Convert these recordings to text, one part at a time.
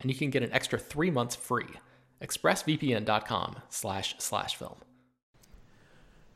and you can get an extra three months free. ExpressVPN.com slash slash film.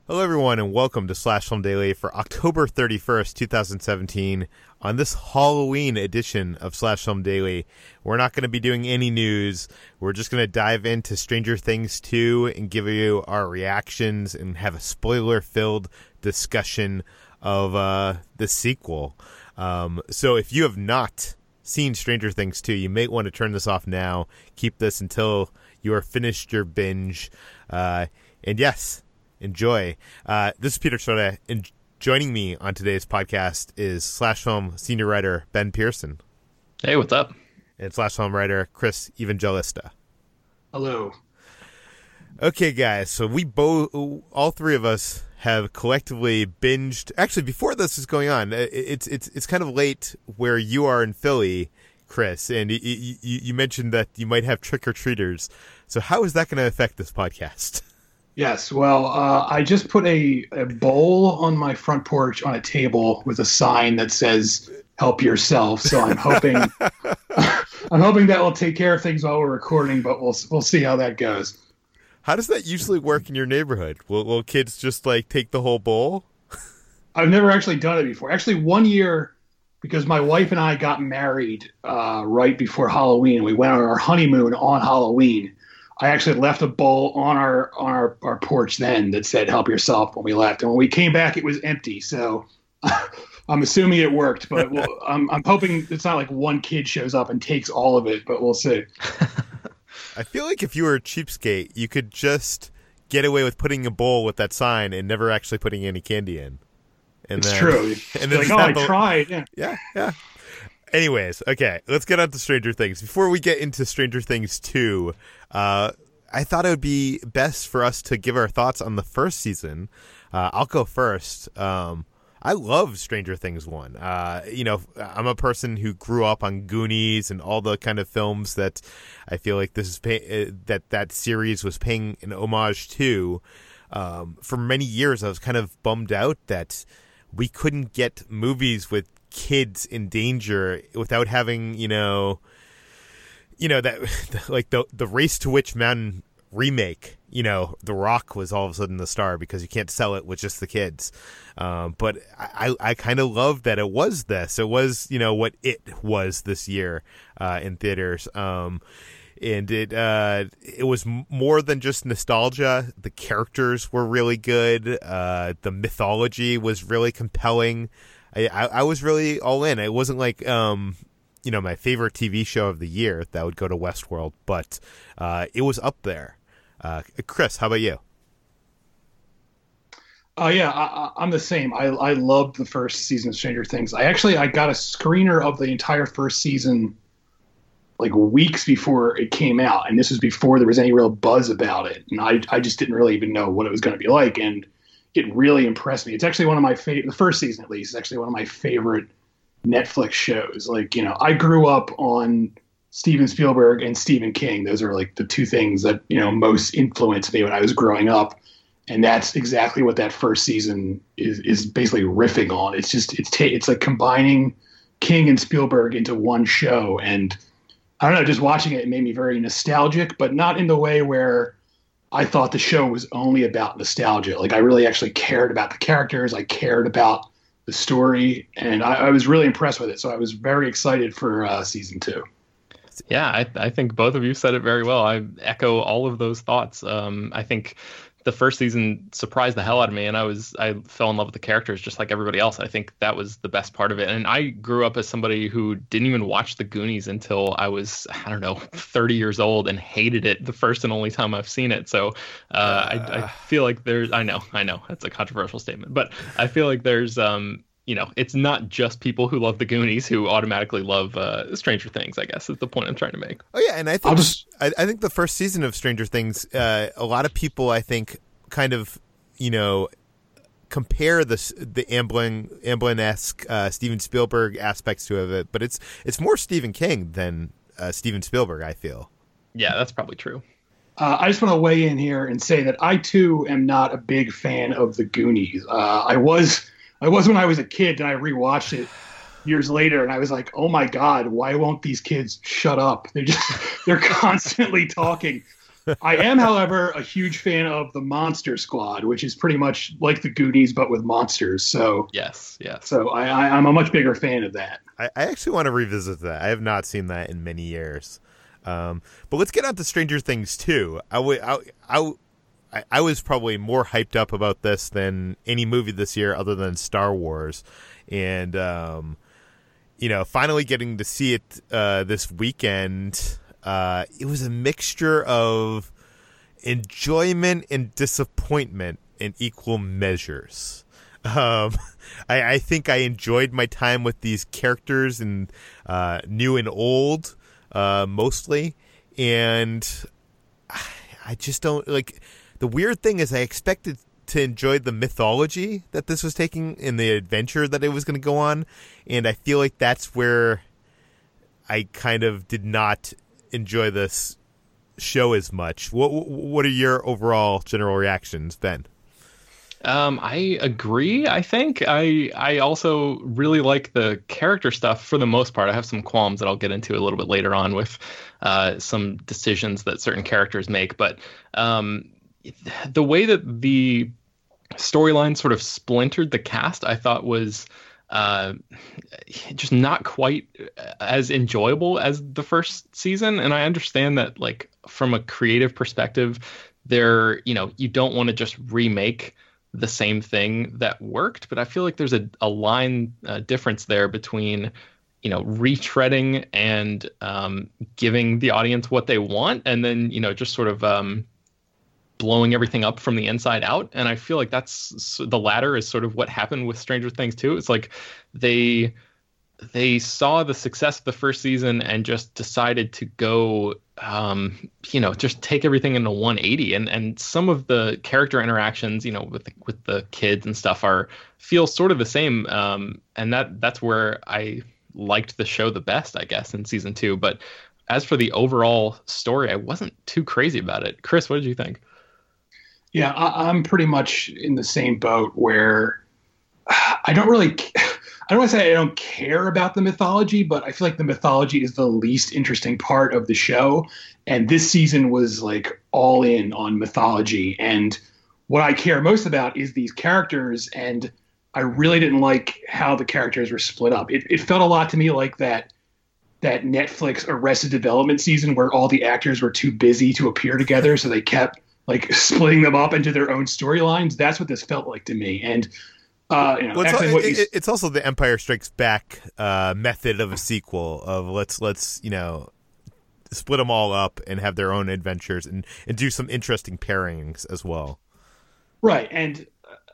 Hello, everyone, and welcome to Slash Film Daily for October 31st, 2017. On this Halloween edition of Slash Film Daily, we're not going to be doing any news. We're just going to dive into Stranger Things 2 and give you our reactions and have a spoiler filled discussion of uh, the sequel. Um, so if you have not seen Stranger Things 2, you may want to turn this off now. Keep this until you are finished your binge. Uh, and yes, enjoy. Uh, this is Peter Soda, and joining me on today's podcast is Slash Film senior writer Ben Pearson. Hey, what's up? And Slash Film writer Chris Evangelista. Hello. Okay, guys, so we both, all three of us have collectively binged. Actually, before this is going on, it's it's it's kind of late where you are in Philly, Chris, and you, you, you mentioned that you might have trick or treaters. So how is that going to affect this podcast? Yes, well, uh, I just put a, a bowl on my front porch on a table with a sign that says "Help yourself." So I'm hoping I'm hoping that will take care of things while we're recording, but we'll we'll see how that goes. How does that usually work in your neighborhood? Will, will kids just like take the whole bowl? I've never actually done it before. Actually, one year, because my wife and I got married uh, right before Halloween, we went on our honeymoon on Halloween. I actually left a bowl on our on our, our porch then that said "Help yourself" when we left, and when we came back, it was empty. So. I'm assuming it worked, but we'll, I'm, I'm hoping it's not like one kid shows up and takes all of it, but we'll see. I feel like if you were a cheapskate, you could just get away with putting a bowl with that sign and never actually putting any candy in. And it's then, true. And then like, oh, I tried. Yeah. yeah, yeah. Anyways, okay, let's get on to Stranger Things. Before we get into Stranger Things 2, uh, I thought it would be best for us to give our thoughts on the first season. Uh, I'll go first. Um, I love Stranger Things one. Uh, you know, I'm a person who grew up on Goonies and all the kind of films that I feel like this is pay- uh, that that series was paying an homage to. Um, for many years, I was kind of bummed out that we couldn't get movies with kids in danger without having, you know, you know that like the the race to Witch Mountain remake, you know, The Rock was all of a sudden the star because you can't sell it with just the kids. Um, but I, I kind of love that it was this. It was, you know, what it was this year uh, in theaters. Um, and it uh, it was more than just nostalgia. The characters were really good. Uh, the mythology was really compelling. I, I, I was really all in. It wasn't like um, you know my favorite TV show of the year that would go to Westworld, but uh, it was up there. Uh, Chris, how about you? Oh uh, yeah, I, am the same. I I loved the first season of Stranger Things. I actually I got a screener of the entire first season like weeks before it came out, and this was before there was any real buzz about it, and I I just didn't really even know what it was going to be like, and it really impressed me. It's actually one of my favorite. The first season, at least, is actually one of my favorite Netflix shows. Like you know, I grew up on Steven Spielberg and Stephen King. Those are like the two things that you know most influenced me when I was growing up. and that's exactly what that first season is is basically riffing on. It's just it's ta- it's like combining King and Spielberg into one show, and I don't know, just watching it, it made me very nostalgic, but not in the way where I thought the show was only about nostalgia. Like I really actually cared about the characters, I cared about the story, and I, I was really impressed with it. So I was very excited for uh, season two. Yeah, I, I think both of you said it very well. I echo all of those thoughts. Um, I think the first season surprised the hell out of me and I was I fell in love with the characters just like everybody else. I think that was the best part of it. And I grew up as somebody who didn't even watch the Goonies until I was I don't know 30 years old and hated it the first and only time I've seen it. So uh, uh, I, I feel like there's I know I know that's a controversial statement, but I feel like there's um you know, it's not just people who love the Goonies who automatically love uh, Stranger Things. I guess is the point I'm trying to make. Oh yeah, and I think just... I, I, think the first season of Stranger Things, uh, a lot of people I think kind of you know compare the the Amblin Amblin esque uh, Steven Spielberg aspects to it, but it's it's more Stephen King than uh, Steven Spielberg. I feel. Yeah, that's probably true. Uh, I just want to weigh in here and say that I too am not a big fan of the Goonies. Uh, I was I was when I was a kid, and I rewatched it years later, and I was like, "Oh my god, why won't these kids shut up? They're just they're constantly talking." I am, however, a huge fan of the Monster Squad, which is pretty much like the Goonies but with monsters. So yes, yes. So I, I, am a much bigger fan of that. I, I, actually want to revisit that. I have not seen that in many years. Um, but let's get on to Stranger Things 2. I, w- I, I, I, I was probably more hyped up about this than any movie this year other than Star Wars. And, um, you know, finally getting to see it uh, this weekend, uh, it was a mixture of enjoyment and disappointment in equal measures. Um, I, I, think I enjoyed my time with these characters and uh, new and old, uh, mostly, and I just don't like the weird thing is, I expected to enjoy the mythology that this was taking and the adventure that it was going to go on, and I feel like that's where I kind of did not enjoy this show as much. What What are your overall general reactions, Ben? Um, I agree. I think I I also really like the character stuff for the most part. I have some qualms that I'll get into a little bit later on with uh, some decisions that certain characters make, but um, the way that the storyline sort of splintered the cast, I thought was uh, just not quite as enjoyable as the first season. And I understand that, like, from a creative perspective, there, you know, you don't want to just remake the same thing that worked, but I feel like there's a, a line uh, difference there between you know retreading and um, giving the audience what they want and then you know just sort of um, blowing everything up from the inside out. And i feel like that's the latter is sort of what happened with stranger things too. It's like they they saw the success of the first season and just decided to go um, you know just take everything into 180 and and some of the character interactions you know with the, with the kids and stuff are feel sort of the same. Um, and that that's where i liked the show the best i guess in season 2 but as for the overall story i wasn't too crazy about it. Chris what did you think yeah, I, am pretty much in the same boat where I don't really. I don't want to say I don't care about the mythology, but I feel like the mythology is the least interesting part of the show. And this season was like all in on mythology. And what I care most about is these characters. And I really didn't like how the characters were split up. It, it felt a lot to me like that that Netflix Arrested Development season where all the actors were too busy to appear together, so they kept like splitting them up into their own storylines. That's what this felt like to me. And uh, you know, well, it's, you... it's, also the Empire Strikes Back uh, method of a sequel of let's let's you know split them all up and have their own adventures and and do some interesting pairings as well. Right, and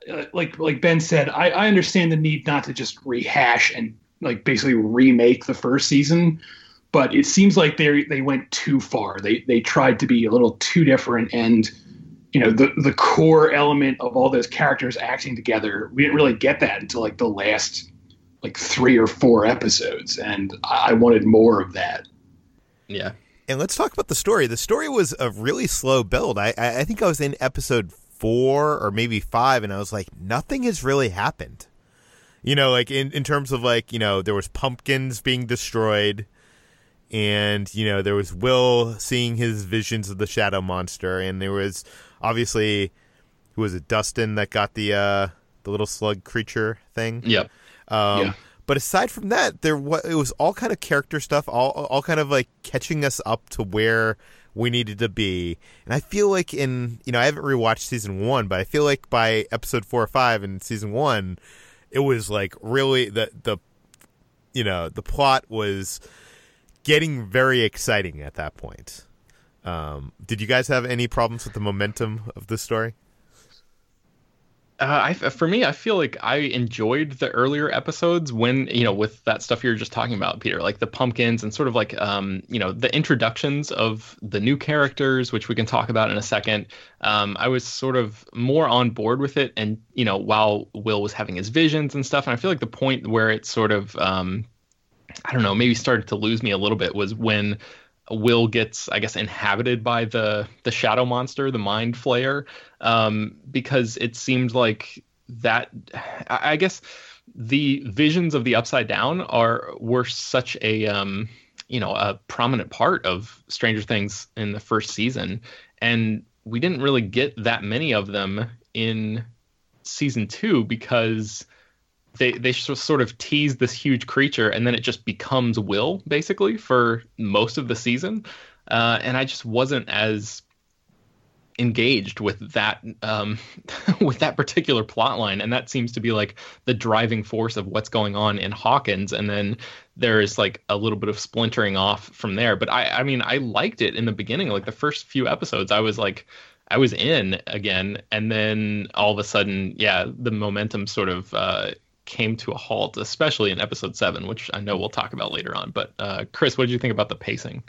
uh, like like Ben said, I, I understand the need not to just rehash and like basically remake the first season but it seems like they they went too far. They they tried to be a little too different, and you know the the core element of all those characters acting together, we didn't really get that until like the last like three or four episodes, and I wanted more of that. Yeah. And let's talk about the story. The story was a really slow build. I I think I was in episode four or maybe five, and I was like, nothing has really happened. You know, like in, in terms of like, you know, there was pumpkins being destroyed and, you know, there was Will seeing his visions of the shadow monster and there was obviously who was it, Dustin that got the uh the little slug creature thing? Yep. Um Yeah. but aside from that, there was it was all kind of character stuff, all all kind of like catching us up to where we needed to be. And I feel like in you know I haven't rewatched season one, but I feel like by episode four or five in season one, it was like really the the you know the plot was getting very exciting at that point. Um, did you guys have any problems with the momentum of this story? Uh, I, for me, I feel like I enjoyed the earlier episodes when you know with that stuff you were just talking about, Peter, like the pumpkins and sort of like um, you know the introductions of the new characters, which we can talk about in a second. Um, I was sort of more on board with it, and you know while Will was having his visions and stuff, and I feel like the point where it sort of um, I don't know, maybe started to lose me a little bit was when Will gets, I guess, inhabited by the the shadow monster, the mind flayer, um, because it seemed like that. I I guess the visions of the upside down are were such a um, you know a prominent part of Stranger Things in the first season, and we didn't really get that many of them in season two because they they sort of tease this huge creature and then it just becomes will basically for most of the season. Uh, and i just wasn't as engaged with that um, with that particular plot line. And that seems to be like the driving force of what's going on in hawkins. And then there is like a little bit of splintering off from there. But i i mean i liked it in the beginning. Like the first few episodes i was like I was in again, and then all of a sudden, yeah, the momentum sort of uh, came to a halt, especially in episode seven, which I know we'll talk about later on. But uh, Chris, what did you think about the pacing?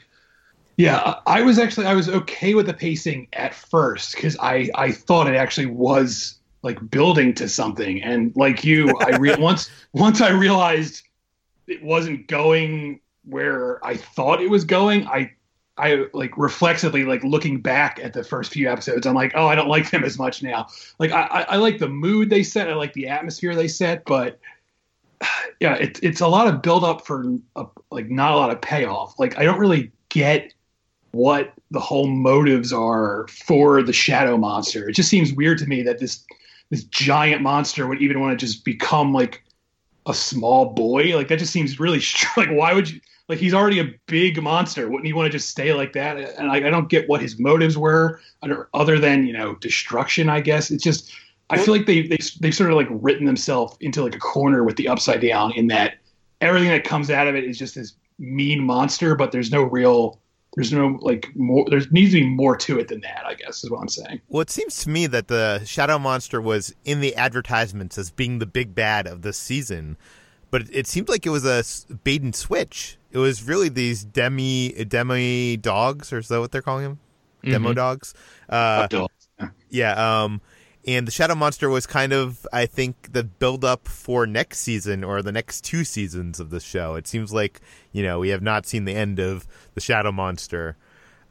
Yeah, I was actually I was okay with the pacing at first because I I thought it actually was like building to something, and like you, I re- once once I realized it wasn't going where I thought it was going, I I like reflexively like looking back at the first few episodes, I'm like, oh, I don't like them as much now. Like I I, I like the mood they set, I like the atmosphere they set, but yeah, it's it's a lot of build up for a, like not a lot of payoff. Like I don't really get what the whole motives are for the shadow monster. It just seems weird to me that this this giant monster would even want to just become like a small boy. Like that just seems really like why would you like he's already a big monster. Wouldn't he want to just stay like that? And I, I don't get what his motives were other than you know destruction. I guess it's just I feel like they they they sort of like written themselves into like a corner with the upside down in that everything that comes out of it is just this mean monster, but there's no real there's no like more there needs to be more to it than that i guess is what i'm saying Well, it seems to me that the Shadow Monster was in the advertisements as being the big bad of this season, but it seemed like it was a bait and switch. It was really these demi demi dogs, or is that what they're calling them? Demo Mhm. dogs. Uh, Adult. yeah. Um, and the Shadow Monster was kind of, I think, the build up for next season or the next two seasons of the show. It seems like you know we have not seen the end of the Shadow Monster.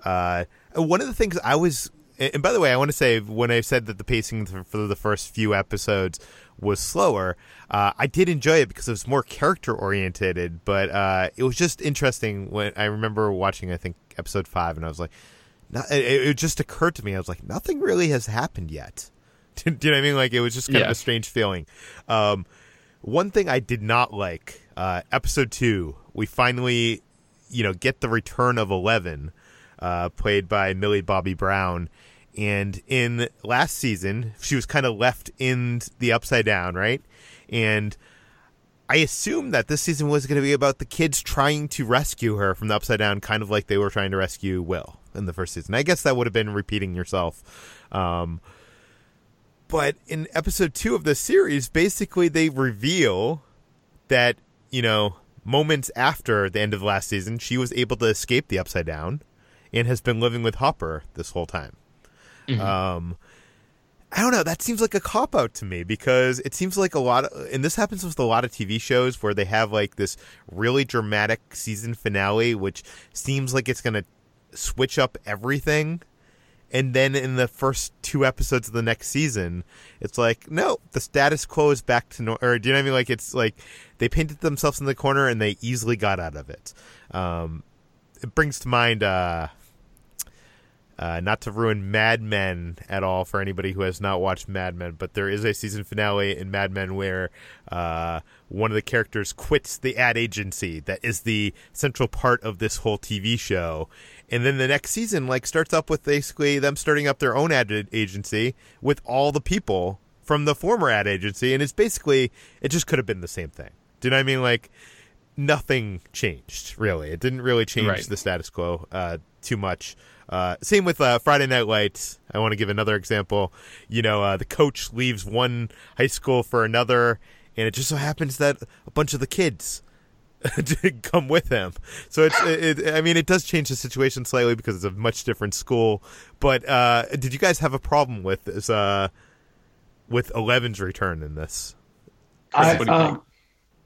Uh, one of the things I was, and by the way, I want to say when I said that the pacing for for the first few episodes was slower, uh, I did enjoy it because it was more character oriented. But uh, it was just interesting when I remember watching, I think episode five, and I was like, not, it, it just occurred to me, I was like, nothing really has happened yet. Do you know what I mean? Like it was just kind of a strange feeling. Um, one thing I did not like, uh, episode two, we finally, you know, get the return of Eleven, uh, played by Millie Bobby Brown. And in last season, she was kind of left in the upside down, right? And I assumed that this season was going to be about the kids trying to rescue her from the upside down, kind of like they were trying to rescue Will in the first season. I guess that would have been repeating yourself. Um, but in episode two of the series, basically they reveal that, you know, moments after the end of the last season, she was able to escape the upside down and has been living with Hopper this whole time. Um, I don't know. That seems like a cop out to me because it seems like a lot of, and this happens with a lot of TV shows where they have like this really dramatic season finale, which seems like it's going to switch up everything. and then in the first two episodes of the next season, it's like, no, the status quo is back to normal. Or do you know what I mean? Like it's like they painted themselves in the corner and they easily got out of it. Um, it brings to mind, uh, uh, not to ruin Mad Men at all for anybody who has not watched Mad Men, but there is a season finale in Mad Men where uh, one of the characters quits the ad agency that is the central part of this whole TV show, and then the next season like starts up with basically them starting up their own ad agency with all the people from the former ad agency, and it's basically it just could have been the same thing. Do you know what I mean? Like nothing changed really. It didn't really change Right. the status quo uh, too much. Uh, same with uh, Friday Night Lights. I want to give another example. You know, uh, the coach leaves one high school for another, and it just so happens that a bunch of the kids come with him. So it's, it, it, I mean, it does change the situation slightly because it's a much different school. But uh, did you guys have a problem with this? Uh, with Eleven's return in this? I,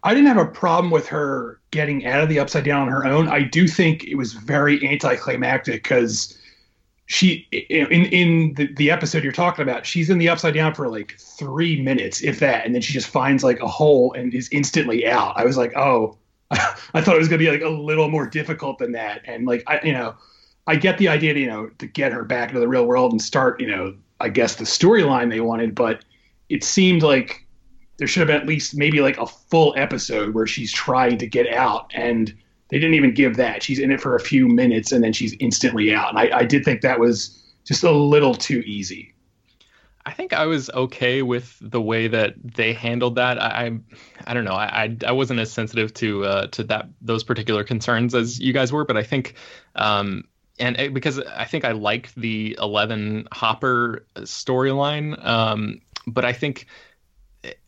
I didn't have a problem with her getting out of the upside down on her own. I do think it was very anticlimactic because she in in the, the episode you're talking about, she's in the upside down for like three minutes, if that, and then she just finds like a hole and is instantly out. I was like, oh, I thought it was gonna be like a little more difficult than that, and like I, you know, I get the idea, to, you know, to get her back into the real world and start, you know, I guess the storyline they wanted, but it seemed like there should have been at least maybe like a full episode where she's trying to get out and they didn't even give that she's in it for a few minutes and then she's instantly out and i, I did think that was just a little too easy I think I was okay with the way that they handled that. I, I, I don't know. I, I, I wasn't as sensitive to uh, to that those particular concerns as you guys were, but I think, um, and it, because I think I like the Eleven Hopper storyline, um, but I think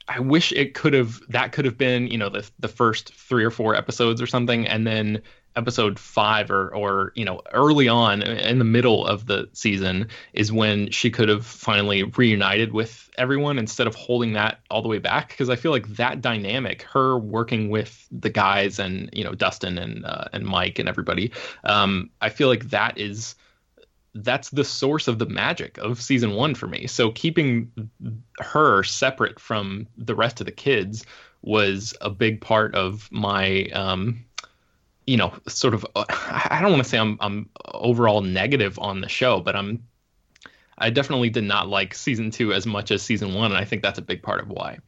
I wish it could have that could have been you know the the first three or four episodes or something, and then episode five or or you know early on in the middle of the season is when she could have finally reunited with everyone instead of holding that all the way back because I feel like that dynamic, her working with the guys and you know Dustin and uh, and Mike and everybody, um, I feel like that is that's the source of the magic of season one for me. So keeping her separate from the rest of the kids was a big part of my um, you know, sort of. Uh, I don't want to say I'm I'm overall negative on the show, but I'm. I definitely did not like season two as much as season one, and I think that's a big part of why.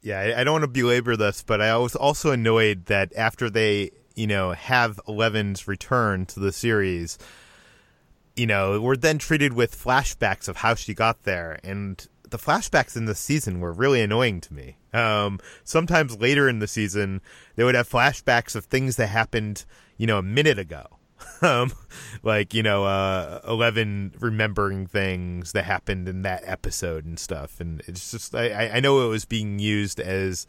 Yeah, I, don't want to belabor this, but I was also annoyed that after they, you know, have Eleven's return to the series, you know, we're then treated with flashbacks of how she got there, and the flashbacks in this season were really annoying to me. Um, sometimes later in the season, they would have flashbacks of things that happened, you know, a minute ago. um, like, you know, uh, 11 remembering things that happened in that episode and stuff. And it's just, I, I know it was being used as,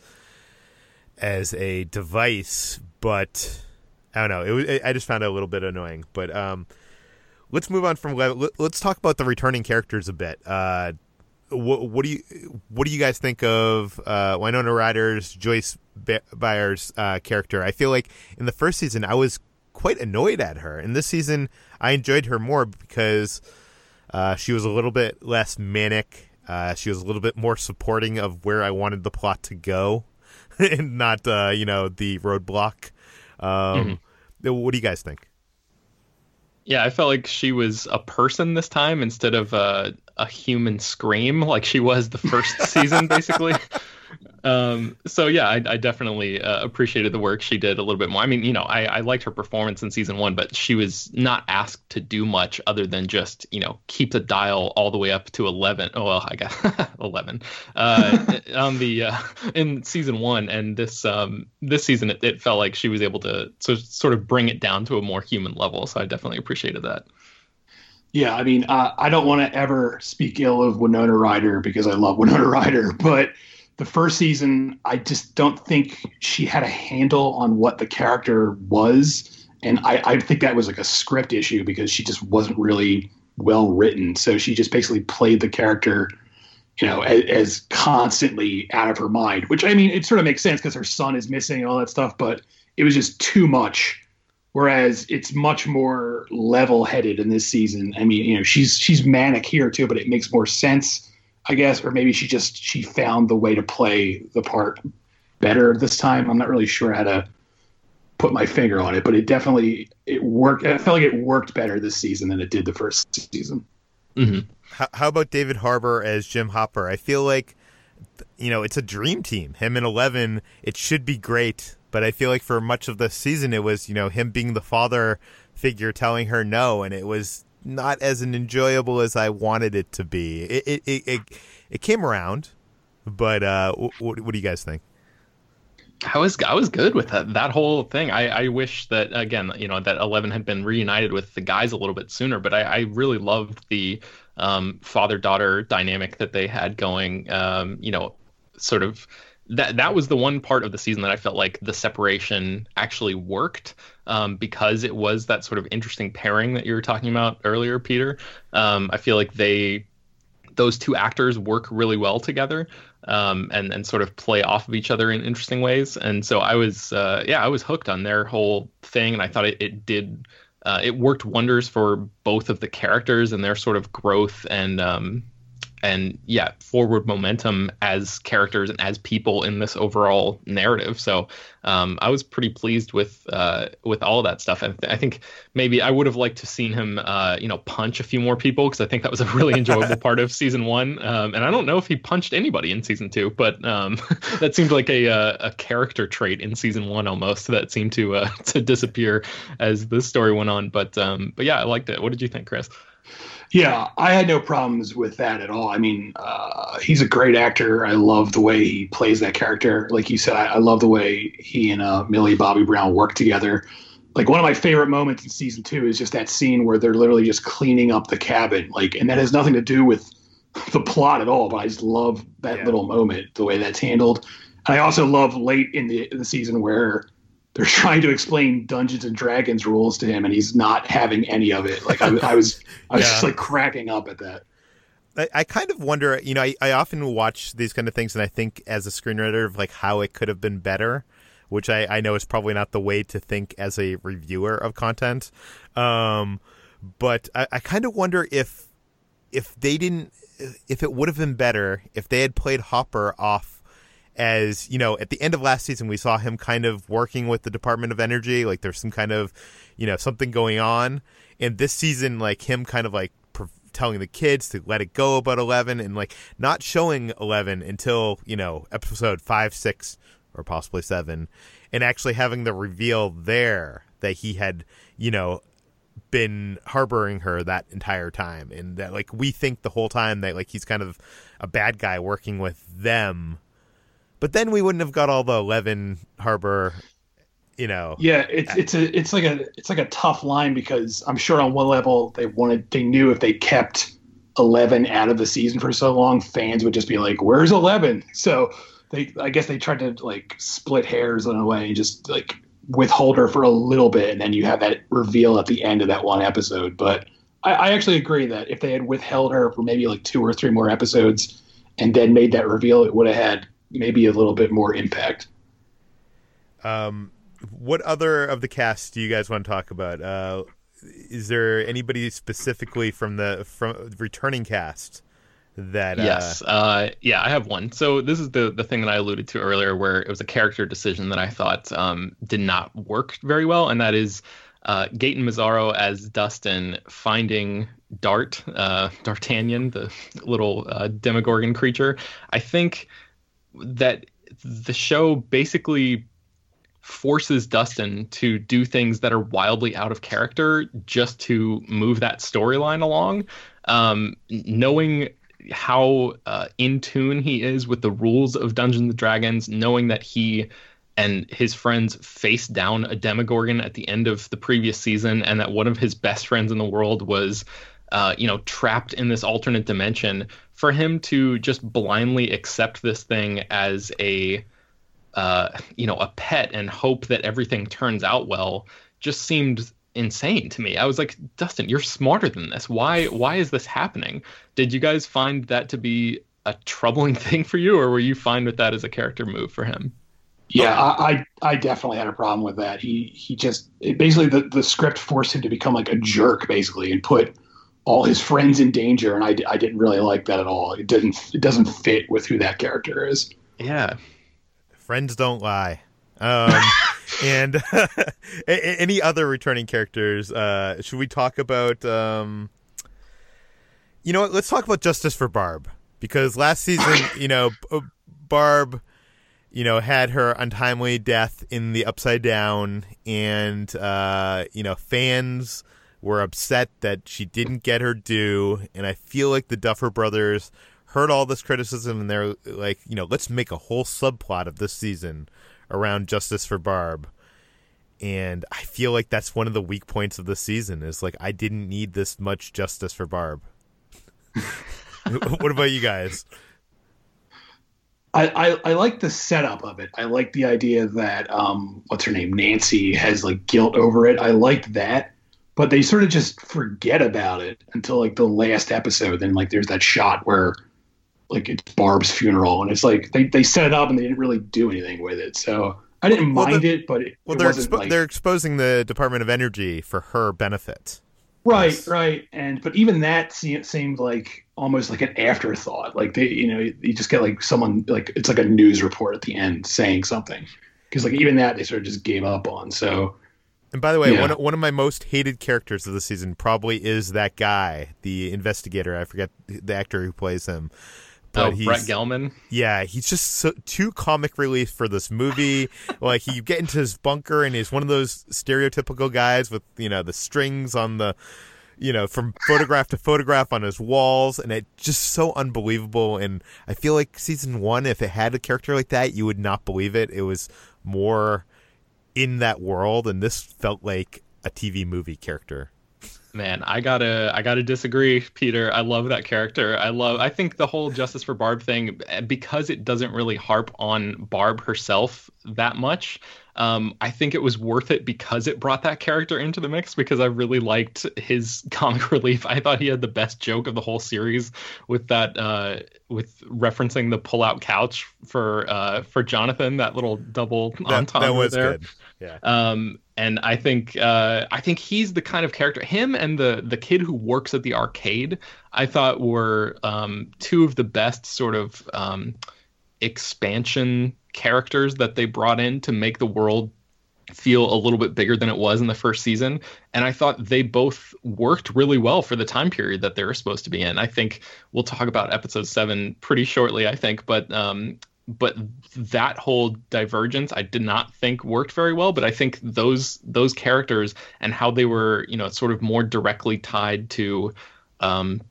as a device, but I don't know. It was, I just found it a little bit annoying, but, um, let's move on from, let's talk about the returning characters a bit. Uh, what, what do you what do you guys think of uh, Winona Ryder's Joyce Byers uh, character? I feel like in the first season I was quite annoyed at her. In this season, I enjoyed her more because uh, she was a little bit less manic. Uh, she was a little bit more supporting of where I wanted the plot to go, and not uh, you know the roadblock. Um, mm-hmm. What do you guys think? Yeah, I felt like she was a person this time instead of a, a human scream like she was the first season, basically. Um, so yeah, I, I definitely uh, appreciated the work she did a little bit more. I mean, you know, I, I liked her performance in season one, but she was not asked to do much other than just you know keep the dial all the way up to eleven. Oh well, I guess eleven uh, on the uh, in season one, and this um, this season it, it felt like she was able to so, sort of bring it down to a more human level. So I definitely appreciated that. Yeah, I mean, uh, I don't want to ever speak ill of Winona Ryder because I love Winona Ryder, but the first season, I just don't think she had a handle on what the character was. And I, I think that was like a script issue because she just wasn't really well written. So she just basically played the character, you know, as, as constantly out of her mind, which I mean, it sort of makes sense because her son is missing and all that stuff, but it was just too much Whereas it's much more level-headed in this season. I mean, you know, she's she's manic here too, but it makes more sense, I guess. Or maybe she just she found the way to play the part better this time. I'm not really sure how to put my finger on it, but it definitely it worked. I felt like it worked better this season than it did the first season. Mm-hmm. How, how about David Harbour as Jim Hopper? I feel like you know it's a dream team. Him and Eleven, it should be great. But I feel like for much of the season, it was you know him being the father figure telling her no, and it was not as an enjoyable as I wanted it to be. It it it, it, it came around, but uh, what, what do you guys think? I was I was good with that that whole thing. I, I wish that again, you know, that Eleven had been reunited with the guys a little bit sooner. But I, I really loved the um, father daughter dynamic that they had going. Um, you know, sort of that that was the one part of the season that I felt like the separation actually worked um, because it was that sort of interesting pairing that you were talking about earlier, Peter. Um, I feel like they those two actors work really well together um, and and sort of play off of each other in interesting ways. And so I was uh, yeah I was hooked on their whole thing, and I thought it, it did. Uh, it worked wonders for both of the characters and their sort of growth and um, and yeah, forward momentum as characters and as people in this overall narrative. So um, I was pretty pleased with uh, with all of that stuff. And I think maybe I would have liked to seen him, uh, you know, punch a few more people because I think that was a really enjoyable part of season one. Um, and I don't know if he punched anybody in season two, but um, that seemed like a, a, uh, a character trait in season one almost that seemed to uh, to disappear as the story went on. But um, but yeah, I liked it. What did you think, Chris? Yeah, I had no problems with that at all. I mean, uh, he's a great actor. I love the way he plays that character. Like you said, I, I love the way he and uh, Millie Bobby Brown work together. Like one of my favorite moments in season two is just that scene where they're literally just cleaning up the cabin. Like, and that has nothing to do with the plot at all. But I just love that yeah. little moment, the way that's handled. And I also love late in the, in the season where they're trying to explain Dungeons and Dragons rules to him, and he's not having any of it. Like I, I was, I was yeah. just like cracking up at that. I, I kind of wonder, you know, I, I often watch these kind of things, and I think as a screenwriter of like how it could have been better, which I, I know is probably not the way to think as a reviewer of content. Um, but I, I kind of wonder if if they didn't, if it would have been better if they had played Hopper off as you know at the end of last season we saw him kind of working with the department of energy like there's some kind of you know something going on. And this season like him kind of like telling the kids to let it go about 11 and like not showing 11 until you know episode 5 6 or possibly 7 and actually having the reveal there that he had you know been harboring her that entire time. And that like we think the whole time that like he's kind of a bad guy working with them but then we wouldn't have got all the Eleven Harbour, you know. Yeah, it's it's a it's like a it's like a tough line because I'm sure on one level they wanted they knew if they kept Eleven out of the season for so long, fans would just be like, "Where's Eleven?" So they I guess they tried to like split hairs in a way and just like withhold her for a little bit, and then you have that reveal at the end of that one episode. But I, I actually agree that if they had withheld her for maybe like two or three more episodes and then made that reveal, it would have had maybe a little bit more impact. Um, what other of the cast do you guys want to talk about? Uh, is there anybody specifically from the from returning cast that? Uh... Yes, uh, yeah, I have one. So this is the the thing that I alluded to earlier, where it was a character decision that I thought um, did not work very well, and that is uh, Gaten Matarazzo as Dustin finding Dart, uh, D'Artagnan, the little uh, Demogorgon creature. I think that the show basically forces Dustin to do things that are wildly out of character just to move that storyline along. Um, knowing how uh, in tune he is with the rules of Dungeons and Dragons, knowing that he and his friends faced down a Demogorgon at the end of the previous season, and that one of his best friends in the world was uh, you know, trapped in this alternate dimension, for him to just blindly accept this thing as a, uh, you know, a pet and hope that everything turns out well, just seemed insane to me. I was like, Dustin, you're smarter than this. Why? Why is this happening? Did you guys find that to be a troubling thing for you, or were you fine with that as a character move for him? Yeah, I, I, I definitely had a problem with that. He he just basically the, the script forced him to become like a jerk basically and put all his friends in danger, and I, I didn't really like that at all. It didn't it doesn't fit with who that character is. Yeah, friends don't lie. Um, and any other returning characters? Uh, should we talk about? Um, you know what? Let's talk about Justice for Barb because last season, you know, Barb, you know, had her untimely death in the Upside Down, and uh, you know, fans were upset that she didn't get her due, and I feel like the Duffer Brothers heard all this criticism and they're like, you know, let's make a whole subplot of this season around Justice for Barb. And I feel like that's one of the weak points of the season is like I didn't need this much justice for Barb. what about you guys? I, I, I, like the setup of it. I like the idea that um, what's her name, Nancy, has like guilt over it. I liked that, but they sort of just forget about it until like the last episode. Then like there's that shot where like it's Barb's funeral, and it's like they, they set it up and they didn't really do anything with it. So I didn't well, mind the, it, but it, well, it they're expo- like, they're exposing the Department of Energy for her benefit. Right, yes. right, and but even that seemed like almost like an afterthought. Like they, you know, you just get like someone like it's like a news report at the end saying something because like even that they sort of just gave up on. So and by the way, yeah. one one of my most hated characters of the season probably is that guy, the investigator. I forget the actor who plays him. But oh, Brett Gelman. Yeah, he's just so, too comic relief for this movie. like he get into his bunker and he's one of those stereotypical guys with you know the strings on the, you know, from photograph to photograph on his walls, and it just so unbelievable. And I feel like season one, if it had a character like that, you would not believe it. It was more in that world, and this felt like a TV movie character. Man, I gotta I gotta disagree, Peter. I love that character. I love I think the whole Justice for Barb thing because it doesn't really harp on Barb herself that much. Um, I think it was worth it because it brought that character into the mix because I really liked his comic relief. I thought he had the best joke of the whole series with that uh, with referencing the pull-out couch for uh, for Jonathan. That little double that, entendre that was there. Good. Yeah. Um, and I think uh, I think he's the kind of character. Him and the the kid who works at the arcade, I thought were um, two of the best sort of um, expansion characters that they brought in to make the world feel a little bit bigger than it was in the first season. And I thought they both worked really well for the time period that they were supposed to be in. I think we'll talk about episode seven pretty shortly, I think. But um, but that whole divergence I did not think worked very well. But I think those those characters and how they were, you know, sort of more directly tied to um,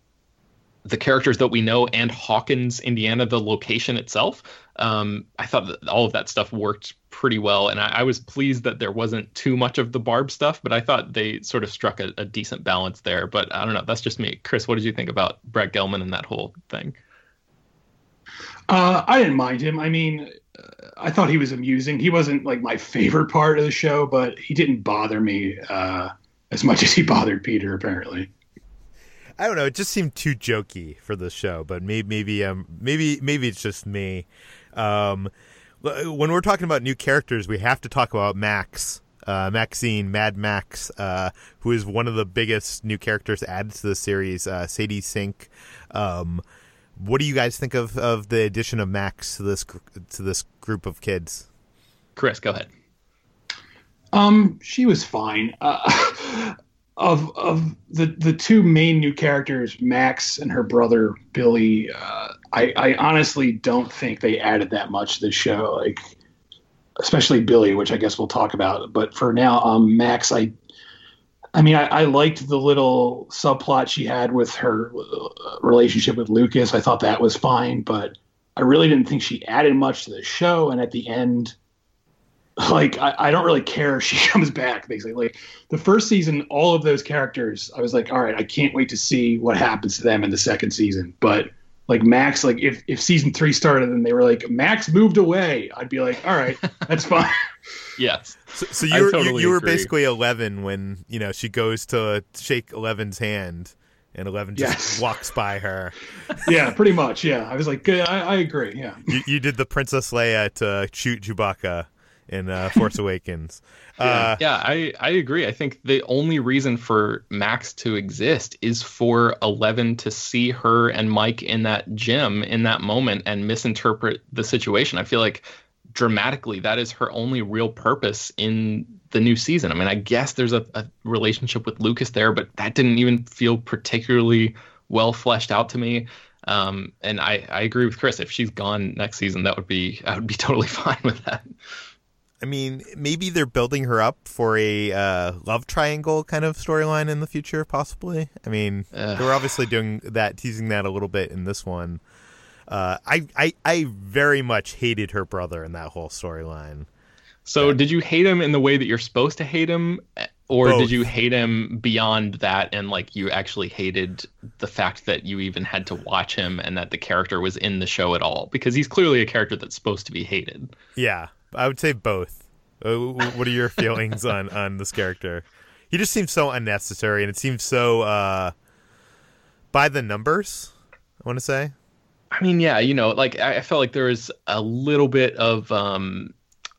the characters that we know and Hawkins, Indiana, the location itself. Um, I thought that all of that stuff worked pretty well, and I, I, was pleased that there wasn't too much of the Barb stuff. But I thought they sort of struck a, a decent balance there. But I don't know. That's just me. Chris, what did you think about Brett Gelman and that whole thing? Uh, I didn't mind him. I mean, uh, I thought he was amusing. He wasn't like my favorite part of the show, but he didn't bother me uh, as much as he bothered Peter. Apparently. I don't know. It just seemed too jokey for the show, but maybe maybe um maybe maybe it's just me. Um, when we're talking about new characters, we have to talk about Max, uh, Maxine, Mad Max, uh, who is one of the biggest new characters added to the series. Uh, Sadie Sink. Um, what do you guys think of, of the addition of Max to this to this group of kids? Chris, go ahead. Um, she was fine. Uh, of of the the two main new characters, Max and her brother Billy, uh, I I honestly don't think they added that much to the show. Like, especially Billy, which I guess we'll talk about. But for now, um, Max, I I mean, I, I, liked the little subplot she had with her uh, relationship with Lucas. I thought that was fine, but I really didn't think she added much to the show. And at the end, like, I, I don't really care if she comes back, basically. Like, the first season, all of those characters, I was like, all right, I can't wait to see what happens to them in the second season. But, like, Max, like, if, if season three started and they were like, Max moved away, I'd be like, all right, that's fine. yes. So, so you, were, totally you, you were basically 11 when, you know, she goes to shake Eleven's hand and Eleven just Yes. walks by her. yeah, pretty much. Yeah, I was like, good. I, I agree. Yeah. You, you did the Princess Leia to shoot Chewbacca in uh, Force Awakens. Uh, Yeah, I, I agree. I think the only reason for Max to exist is for Eleven to see her and Mike in that gym in that moment and misinterpret the situation. I feel like dramatically that is her only real purpose in the new season. I mean, I guess there's a, a relationship with Lucas there, but that didn't even feel particularly well fleshed out to me. Um, and I, I agree with Chris. If she's gone next season, that would be I would be totally fine with that. I mean, maybe they're building her up for a uh, love triangle kind of storyline in the future, possibly. I mean, Ugh. they were obviously doing that, teasing that a little bit in this one. Uh, I, I, I very much hated her brother in that whole storyline. So did you hate him in the way that you're supposed to hate him, or Both. did you hate him beyond that and like you actually hated the fact that you even had to watch him and that the character was in the show at all? Because he's clearly a character that's supposed to be hated. Yeah, I would say both. Uh, w- w- what are your feelings on on this character? He just seems so unnecessary, and it seems so uh, by the numbers. I want to say. I mean, yeah, you know, like I, I felt like there was a little bit of um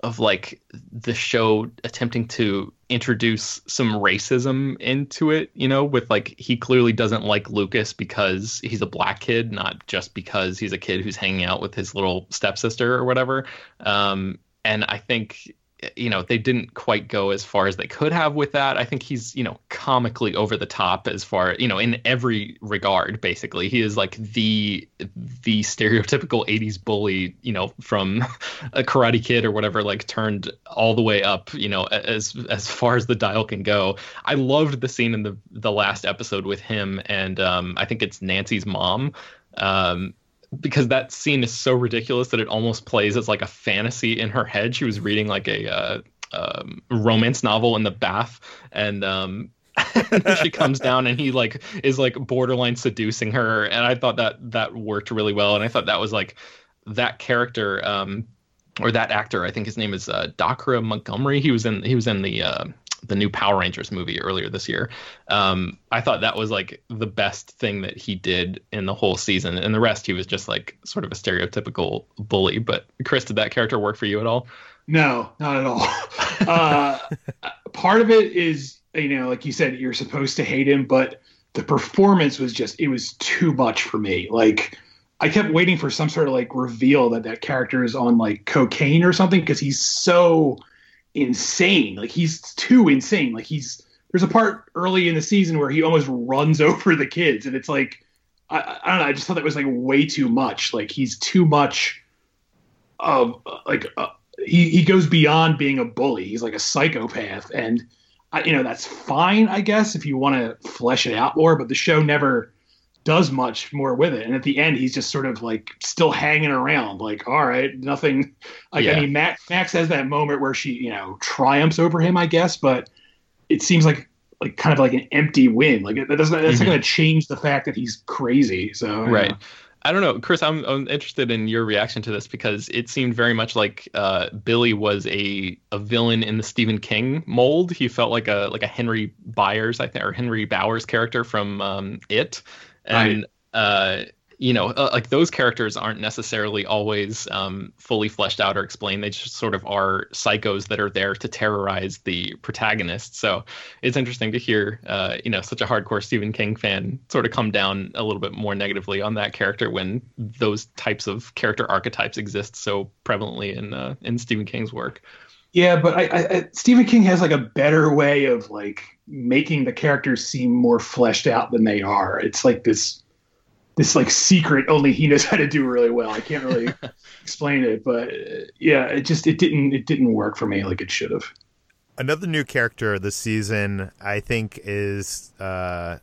of like the show attempting to introduce some racism into it, you know, with like he clearly doesn't like Lucas because he's a black kid, not just because he's a kid who's hanging out with his little stepsister or whatever. Um and I think you know they didn't quite go as far as they could have with that. I think he's you know comically over the top as far you know in every regard basically. He is like the the stereotypical 80s bully you know from a karate kid or whatever like turned all the way up you know as as far as the dial can go. I loved the scene in the the last episode with him and um i think it's nancy's mom um because that scene is so ridiculous that it almost plays as like a fantasy in her head. She was reading like a uh, um, romance novel in the bath, and um, she comes down and he like is like borderline seducing her, and I thought that that worked really well, and I thought that was like that character. Um, or that actor, I think his name is uh, Dacre Montgomery. He was in he was in the uh, the new Power Rangers movie earlier this year. Um, I thought that was like the best thing that he did in the whole season, and the rest he was just like sort of a stereotypical bully. But Chris, did that character work for you at all? No, not at all. uh, part of it is, you know, like you said, you're supposed to hate him, but the performance was just, it was too much for me. Like, I kept waiting for some sort of like reveal that that character is on like cocaine or something because he's so insane. Like, he's too insane. Like, he's, there's a part early in the season where he almost runs over the kids, and it's like, I, I don't know. I just thought that was like way too much. Like, he's too much of like, uh, he, he goes beyond being a bully. He's like a psychopath, and I, you know that's fine, I guess, if you want to flesh it out more. But the show never does much more with it. And at the end, he's just sort of like still hanging around, like, all right, nothing. Like Yeah. I mean, Max Max has that moment where she, you know, triumphs over him, I guess, but it seems like like kind of like an empty win. Like that doesn't that's Mhm. not going to change the fact that he's crazy. So Right. know. I don't know, Chris. I'm, I'm interested in your reaction to this because it seemed very much like uh, Billy was a, a villain in the Stephen King mold. He felt like a like a Henry Byers, I think, or Henry Bowers character from um, It, and uh, you know, uh, like those characters aren't necessarily always um, fully fleshed out or explained. They just sort of are psychos that are there to terrorize the protagonist. So it's interesting to hear, uh, you know, such a hardcore Stephen King fan sort of come down a little bit more negatively on that character when those types of character archetypes exist so prevalently in uh, in Stephen King's work. Yeah, but I, I, I Stephen King has like a better way of like making the characters seem more fleshed out than they are. It's like this this like secret only he knows how to do really well. I can't really explain it, but uh, yeah, it just it didn't it didn't work for me like it should have. Another new character this season, I think, is uh,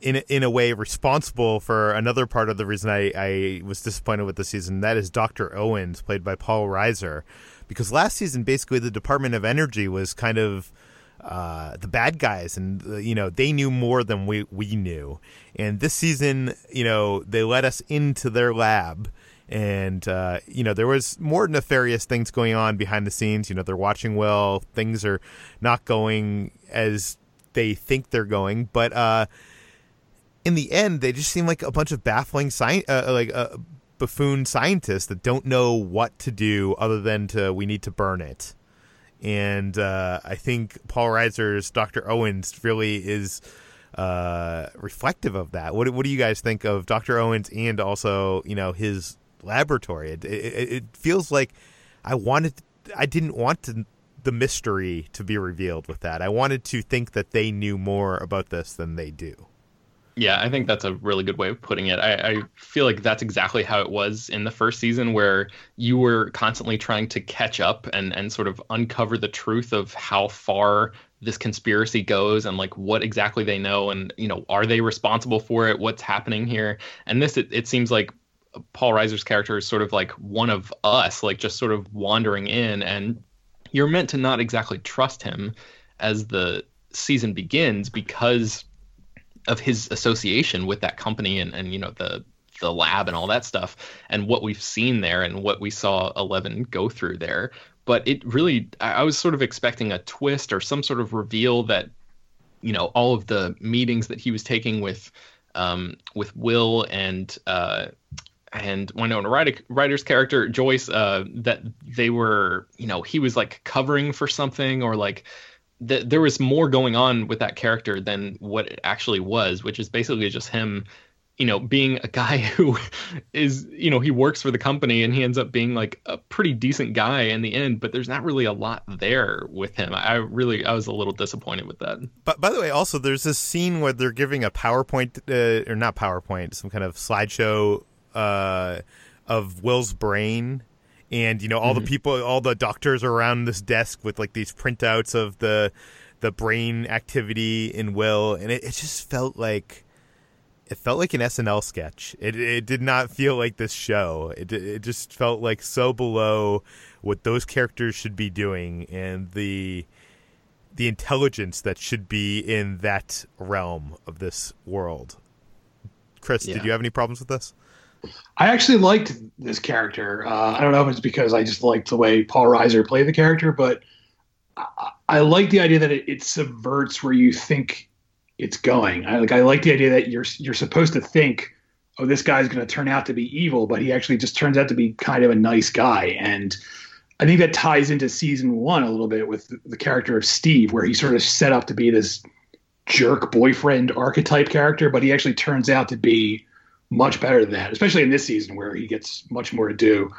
in in a way responsible for another part of the reason I, I was disappointed with the season. That is Doctor Owens, played by Paul Reiser, because last season basically the Department of Energy was kind of uh, the bad guys, and uh, you know they knew more than we we knew. And this season, you know, they let us into their lab and uh, you know there was more nefarious things going on behind the scenes. You know they're watching well. Things are not going as they think they're going, but uh, in the end, they just seem like a bunch of baffling sci- uh, like uh, buffoon scientists that don't know what to do other than to we need to burn it. And uh, I think Paul Reiser's Dr. Owens really is uh, reflective of that. What what do you guys think of Dr. Owens and also you know his laboratory? It, it, it feels like I wanted I didn't want to, the mystery to be revealed with that. I wanted to think that they knew more about this than they do. Yeah, I think that's a really good way of putting it. I, I, feel like that's exactly how it was in the first season, where you were constantly trying to catch up and, and sort of uncover the truth of how far this conspiracy goes and like what exactly they know and you know are they responsible for it what's happening here and this it, it seems like paul reiser's character is sort of like one of us like just sort of wandering in and you're meant to not exactly trust him as the season begins because of his association with that company and, and you know the the lab and all that stuff and what we've seen there and what we saw Eleven go through there. But it really I was sort of expecting a twist or some sort of reveal that you know all of the meetings that he was taking with um, with Will and uh, and Winona Ryder, Ryder's character Joyce uh, that they were you know he was like covering for something or like that there was more going on with that character than what it actually was, which is basically just him you know, being a guy who is, you know, he works for the company and he ends up being like a pretty decent guy in the end, but there's not really a lot there with him. I really, I was a little disappointed with that. But by the way, also there's this scene where they're giving a PowerPoint, uh, or not PowerPoint, some kind of slideshow uh, of Will's brain. And, you know, all mm-hmm. the people, all the doctors are around this desk with like these printouts of the, the brain activity in Will. And it, it just felt like, it felt like an SNL sketch. It it did not feel like this show. It it just felt like so below what those characters should be doing and the the intelligence that should be in that realm of this world. Chris, yeah. did you have any problems with this? I actually liked this character. Uh, I don't know if it's because I just liked the way Paul Reiser played the character, but I, I like the idea that it, it subverts where you think it's going. I like I like the idea that you're you're supposed to think, oh, this guy's going to turn out to be evil, but he actually just turns out to be kind of a nice guy. And I think that ties into season one a little bit with the character of Steve, where he's sort of set up to be this jerk boyfriend archetype character, but he actually turns out to be much better than that, especially in this season where he gets much more to do.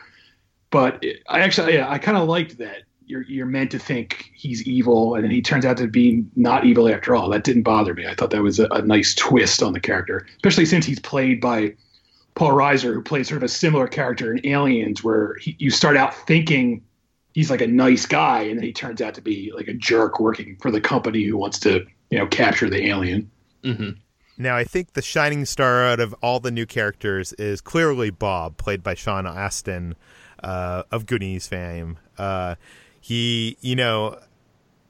But I actually, yeah, I kind of liked that you're you're meant to think he's evil, and then he turns out to be not evil after all. That didn't bother me. I thought that was a, a nice twist on the character, especially since he's played by Paul Reiser, who plays sort of a similar character in Aliens, where he, you start out thinking he's like a nice guy, and then he turns out to be like a jerk working for the company who wants to you know capture the alien. Mm-hmm. Now, I think the shining star out of all the new characters is clearly Bob, played by Sean Astin uh, of Goonies fame. Uh, he, you know,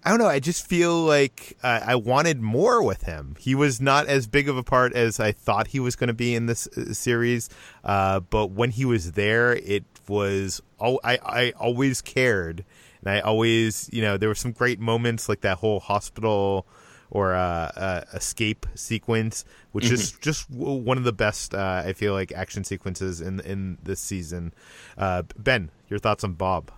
I don't know. I just feel like uh, I wanted more with him. He was not as big of a part as I thought he was going to be in this uh, series. Uh, but when he was there, it was. Oh, I I always cared, and I always, you know, there were some great moments like that whole hospital or uh, uh, escape sequence, which mm-hmm. is just one of the best. Uh, I feel like action sequences in in this season. Uh, ben, your thoughts on Bob?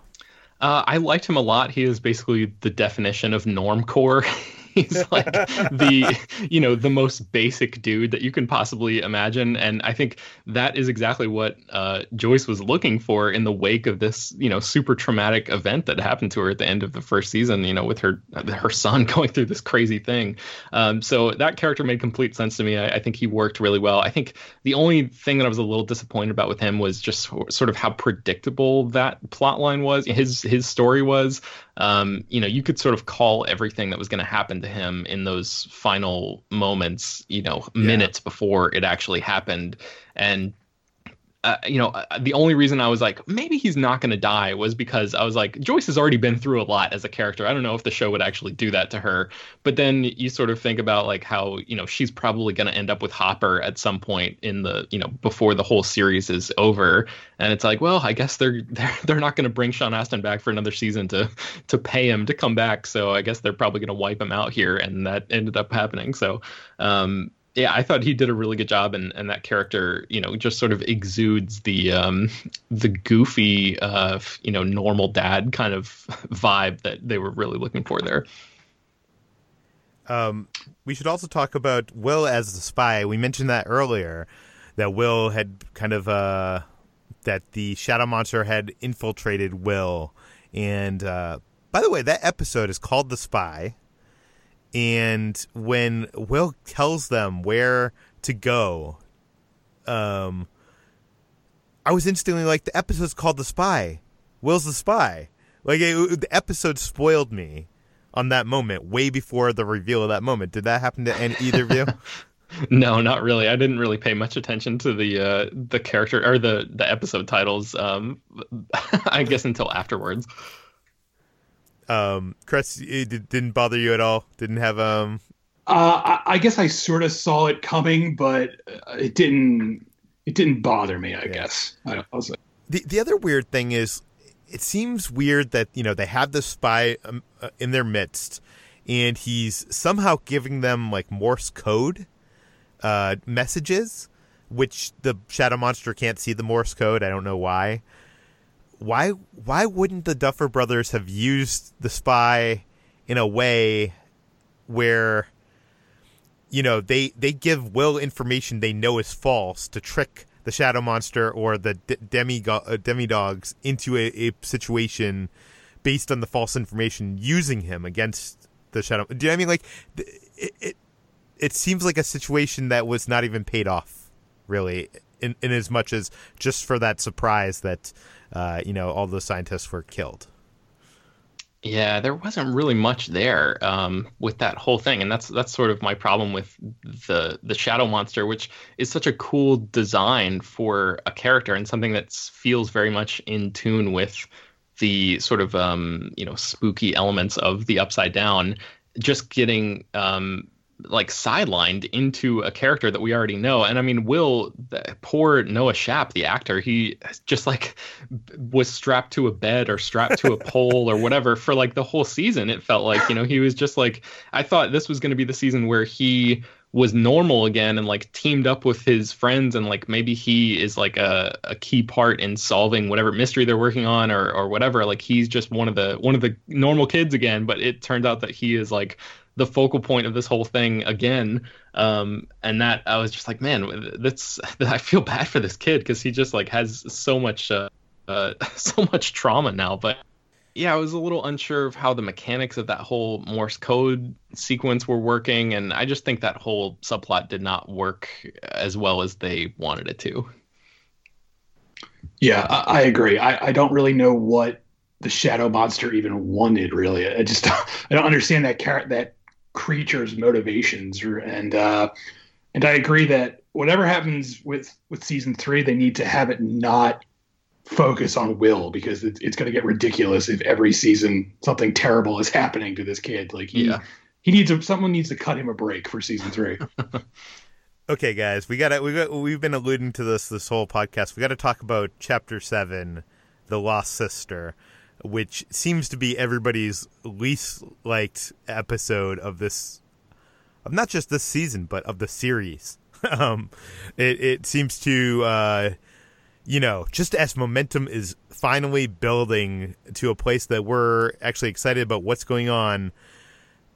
Uh, I liked him a lot. He is basically the definition of normcore. he's like the you know the most basic dude that you can possibly imagine. And i think that is exactly what uh, joyce was looking for in the wake of this you know super traumatic event that happened to her at the end of the first season you know with her her son going through this crazy thing. Um, so that character made complete sense to me. I, I, think he worked really well. I think the only thing that i was a little disappointed about with him was just sort of how predictable that plot line was his his story was um, you know, you could sort of call everything that was going to happen to him in those final moments, you know, minutes yeah. before it actually happened. And uh, you know, uh, the only reason I was like, maybe he's not going to die was because I was like, Joyce has already been through a lot as a character. I don't know if the show would actually do that to her. But then you sort of think about like how, you know, she's probably going to end up with Hopper at some point in the, you know, before the whole series is over. And it's like, well, I guess they're they're, they're not going to bring Sean Astin back for another season to to pay him to come back. So I guess they're probably going to wipe him out here. And that ended up happening. So, um, yeah, I thought he did a really good job, and, and that character, you know, just sort of exudes the um, the goofy, uh, you know, normal dad kind of vibe that they were really looking for there. Um, we should also talk about Will as the spy. We mentioned that earlier, that Will had kind of uh, that the shadow monster had infiltrated Will, and uh, by the way, that episode is called the spy and when Will tells them where to go, um, I was instantly like, the episode's called The Spy. Will's the spy. Like it, the episode spoiled me on that moment, way before the reveal of that moment. Did that happen to any, either of you? no, not really. I didn't really pay much attention to the uh, the character or the the episode titles. Um, I guess until afterwards. Um, Chris, it didn't bother you at all. Didn't have um. Uh, I, I guess I sort of saw it coming, but it didn't. It didn't bother me. I yeah. guess. I, was like, the the other weird thing is, it seems weird that you know they have this spy um, uh, in their midst, and he's somehow giving them like Morse code uh, messages, which the shadow monster can't see the Morse code. I don't know why why why wouldn't the Duffer brothers have used the spy in a way where you know they they give Will information they know is false to trick the shadow monster or the d- demi uh, demi dogs into a, a, situation based on the false information using him against the shadow do you know I mean? Like it, it it seems like a situation that was not even paid off really in, in as much as just for that surprise that uh, you know all the scientists were killed. Yeah, there wasn't really much there um, with that whole thing, and that's that's sort of my problem with the the shadow monster, which is such a cool design for a character and something that feels very much in tune with the sort of um, you know spooky elements of the Upside Down. Just getting um, like sidelined into a character that we already know. And I mean, Will, poor Noah Schnapp, the actor, he just like was strapped to a bed or strapped to a pole or whatever for like the whole season. It felt like, you know, he was just like, I thought this was going to be the season where he was normal again and like teamed up with his friends and like maybe he is like a, a key part in solving whatever mystery they're working on or or whatever like he's just one of the one of the normal kids again but it turns out that he is like the focal point of this whole thing again. Um, and that I was just like, man, that's I feel bad for this kid because he just like has so much uh, uh, so much trauma now. But yeah, I was a little unsure of how the mechanics of that whole Morse code sequence were working, and I just think that whole subplot did not work as well as they wanted it to. Yeah, I, I agree. I, I don't really know what the shadow monster even wanted. Really, I just I don't understand that car- that creature's motivations and uh, and I agree that whatever happens with with season three, they need to have it not focus on Will because it's, it's going to get ridiculous if every season something terrible is happening to this kid. Like he yeah. he needs a, someone needs to cut him a break for season three. okay, guys, we got we got we've been alluding to this this whole podcast. We got to talk about chapter seven, the lost sister which seems to be everybody's least liked episode of this of not just this season but of the series. Um it, it seems to uh you know just as momentum is finally building to a place that we're actually excited about what's going on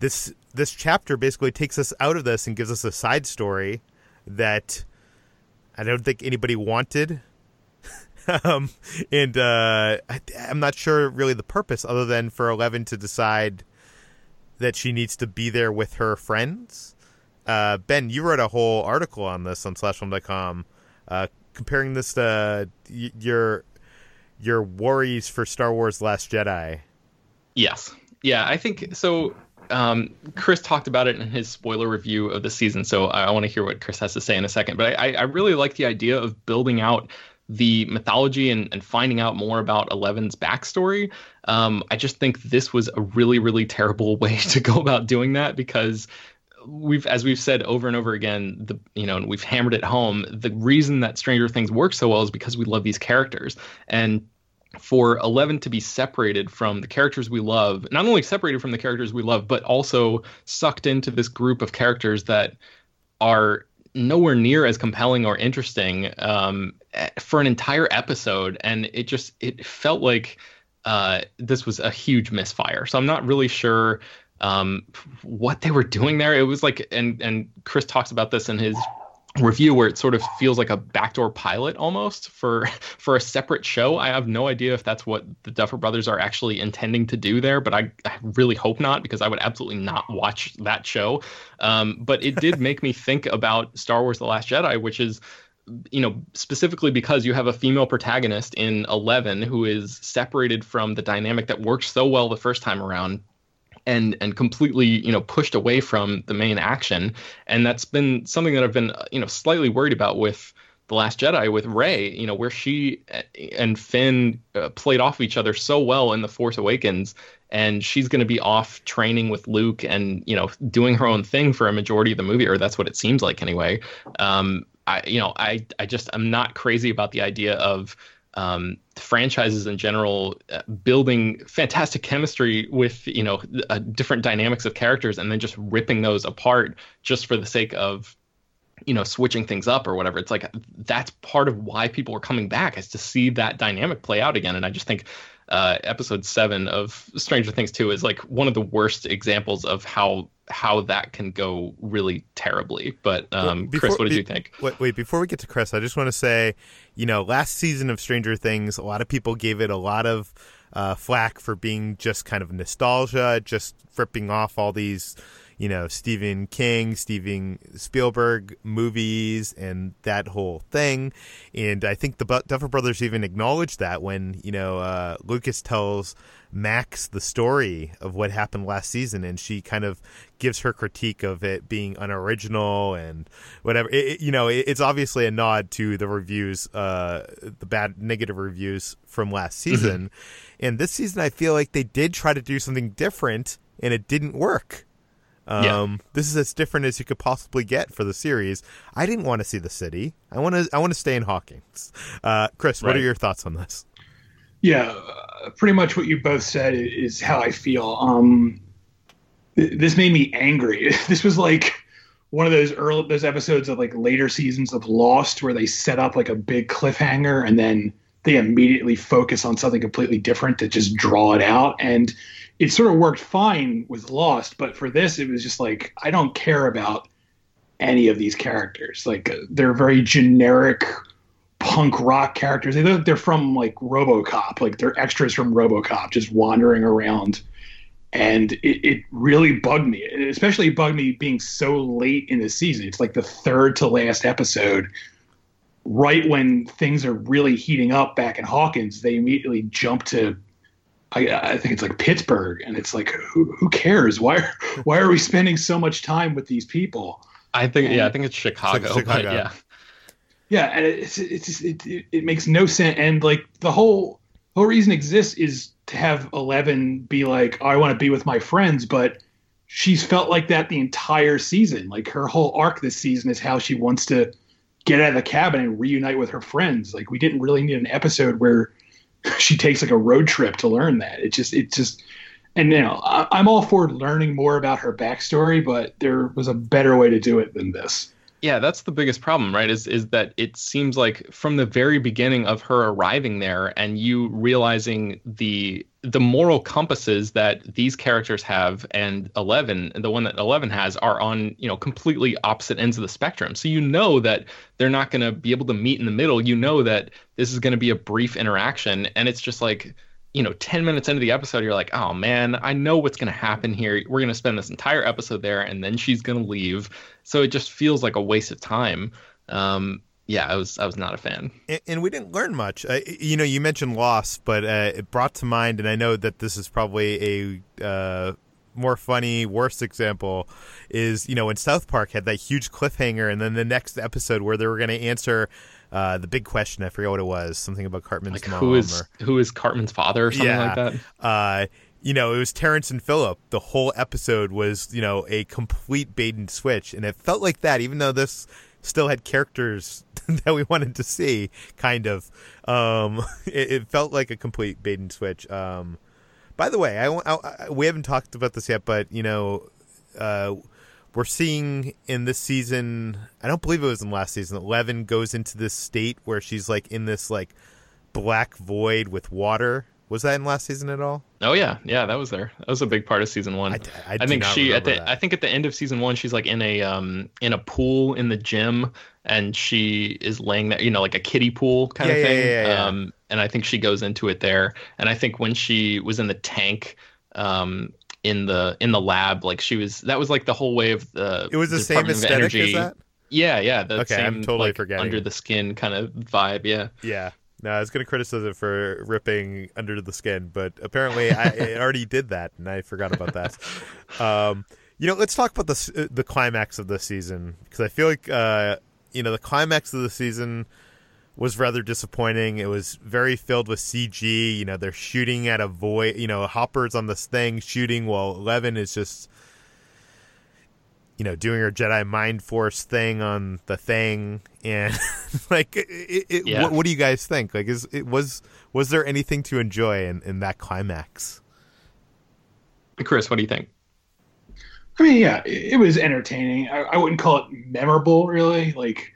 this this chapter basically takes us out of this and gives us a side story that i don't think anybody wanted um, and uh, I, am not sure really the purpose other than for Eleven to decide that she needs to be there with her friends. Uh, ben, you wrote a whole article on this on slashfilm.com, uh, comparing this to y- your your worries for Star Wars: Last Jedi. Yes, yeah, I think so. Um, Chris talked about it in his spoiler review of the season, so I, I want to hear what Chris has to say in a second. But I, I really like the idea of building out the mythology and, and finding out more about Eleven's backstory. Um, I just think this was a really, really terrible way to go about doing that because we've as we've said over and over again the you know and we've hammered it home the reason that stranger things works so well is because we love these characters and for 11 to be separated from the characters we love not only separated from the characters we love but also sucked into this group of characters that are nowhere near as compelling or interesting um, for an entire episode and it just it felt like uh, this was a huge misfire so i'm not really sure um, what they were doing there. It was like, and and Chris talks about this in his review where it sort of feels like a backdoor pilot almost for for a separate show. I have no idea if that's what the Duffer Brothers are actually intending to do there, but I, I really hope not because I would absolutely not watch that show. Um, but it did make me think about Star Wars: The Last Jedi, which is you know specifically because you have a female protagonist in 11 who is separated from the dynamic that worked so well the first time around and and completely you know pushed away from the main action. And that's been something that I've been you know slightly worried about with the last jedi with Rey you know where she and finn uh, played off each other so well in the force awakens. And she's going to be off training with luke and you know doing her own thing for a majority of the movie or that's what it seems like anyway. Um i you know i i just i'm not crazy about the idea of um, franchises in general uh, building fantastic chemistry with you know uh, different dynamics of characters and then just ripping those apart just for the sake of you know switching things up or whatever. It's like that's part of why people are coming back is to see that dynamic play out again. And i just think uh, episode seven of stranger things 2 is like one of the worst examples of how how that can go really terribly. But um, before, Chris, what did be, you think? Wait, wait, before we get to Chris, I just want to say, you know, last season of Stranger Things, a lot of people gave it a lot of uh, flack for being just kind of nostalgia, just ripping off all these you know Stephen King, Steven Spielberg movies, and that whole thing. And I think the Duffer Brothers even acknowledged that when you know uh, Lucas tells Max the story of what happened last season, and she kind of gives her critique of it being unoriginal and whatever. It, it, you know, it, it's obviously a nod to the reviews, uh, the bad negative reviews from last mm-hmm. season. Mm-hmm. And this season, I feel like they did try to do something different, and it didn't work. Um, yeah. This is as different as you could possibly get for the series. I didn't want to see the city. I want to. I want to stay in Hawkins. Uh, Chris, what are your thoughts on this? Yeah, uh, pretty much what you both said is how I feel. Um, th- this made me angry. this was like one of those early those episodes of like later seasons of Lost where they set up like a big cliffhanger and then they immediately focus on something completely different to just draw it out and it sort of worked fine with Lost, but for this, it was just like I don't care about any of these characters. Like they're very generic punk rock characters. They look they're from like RoboCop, like they're extras from RoboCop, just wandering around. And it, it really bugged me. It especially bugged me being so late in the season. It's like the third to last episode. Right when things are really heating up back in Hawkins, they immediately jump to I, I, think it's like Pittsburgh, and it's like who, who cares? Why are, why are we spending so much time with these people? I think and, yeah, I think it's Chicago. It's Chicago. yeah, yeah, and it's it's it, it, it makes no sense. And like the whole whole reason exists is to have Eleven be like, oh, I want to be with my friends, but she's felt like that the entire season. Like her whole arc this season is how she wants to get out of the cabin and reunite with her friends. Like we didn't really need an episode where she takes like a road trip to learn that. It just it just and you know I, I'm all for learning more about her backstory, but there was a better way to do it than this. Yeah, that's the biggest problem, right? Is is that it seems like from the very beginning of her arriving there and you realizing the the moral compasses that these characters have and 11 and the one that 11 has are on you know completely opposite ends of the spectrum so you know that they're not going to be able to meet in the middle you know that this is going to be a brief interaction and it's just like you know 10 minutes into the episode you're like oh man i know what's going to happen here we're going to spend this entire episode there and then she's going to leave so it just feels like a waste of time um, yeah, I was I was not a fan. And, and we didn't learn much. Uh, you know, you mentioned Lost, but uh, it brought to mind, and I know that this is probably a uh, more funny, worst example is you know when South Park had that huge cliffhanger, and then the next episode where they were going to answer uh, the big question. I forget what it was. Something about Cartman's Like mom. who is or, who is Cartman's father or something Yeah. like that? uh, you know, it was Terrence and Philip. The whole episode was, you know, a complete bait and switch, and it felt like that, even though this still had characters that we wanted to see. Kind of, um, it, it felt like a complete bait and switch. Um, by the way, I, I- I- we haven't talked about this yet, but you know, uh, we're seeing in this season. I don't believe it was in last season. Eleven goes into this state where she's like in this like black void with water. Was that in last season at all? Oh yeah, yeah, that was there. That was a big part of season one. I- I do think she at the that. I think at the end of season one, she's like in a um in a pool in the gym, and she is laying there, you know, like a kiddie pool kind Yeah, of thing. yeah, yeah. Um, and I think she goes into it there. And I think when she was in the tank, um, in the in the lab, like she was that was like the whole way of the. It was the same Department aesthetic as Energy. that. Yeah, yeah. The Okay, same, I'm totally like, forgetting. under the skin kind of vibe. Yeah. Yeah. No, I was going to criticize it for ripping under the skin, but apparently I it already did that, and I forgot about that. Um, you know, let's talk about the uh, the climax of the season because I feel like uh, you know the climax of the season was rather disappointing. It was very filled with CG. You know, they're shooting at a void. You know, Hopper's on this thing shooting while Eleven is just you know doing her Jedi Mind Force thing on the thing, and like, it, it, Yeah. what, what do you guys think? Like, is it was was there anything to enjoy in, in that climax? Chris, what do you think? I mean, yeah, it, it was entertaining. I, I wouldn't call it memorable, really. Like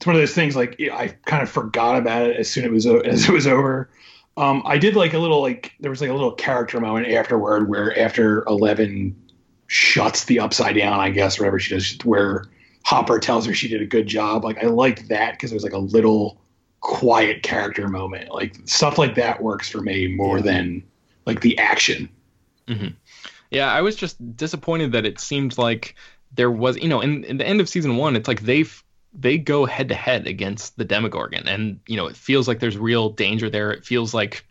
it's one of those things. Like I kind of forgot about it as soon as it was as it was over. Um, I did like a little like there was like a little character moment afterward where after Eleven shuts the upside down, I guess, whatever she does, where Hopper tells her she did a good job. Like I liked that because it was like a little quiet character moment. Like stuff like that works for me more Yeah. than like the action. Yeah, I was just disappointed that it seemed like there was, you know, in, in the end of season one, it's like they've they go head to head against the Demogorgon, and you know, it feels like there's real danger there. It feels like,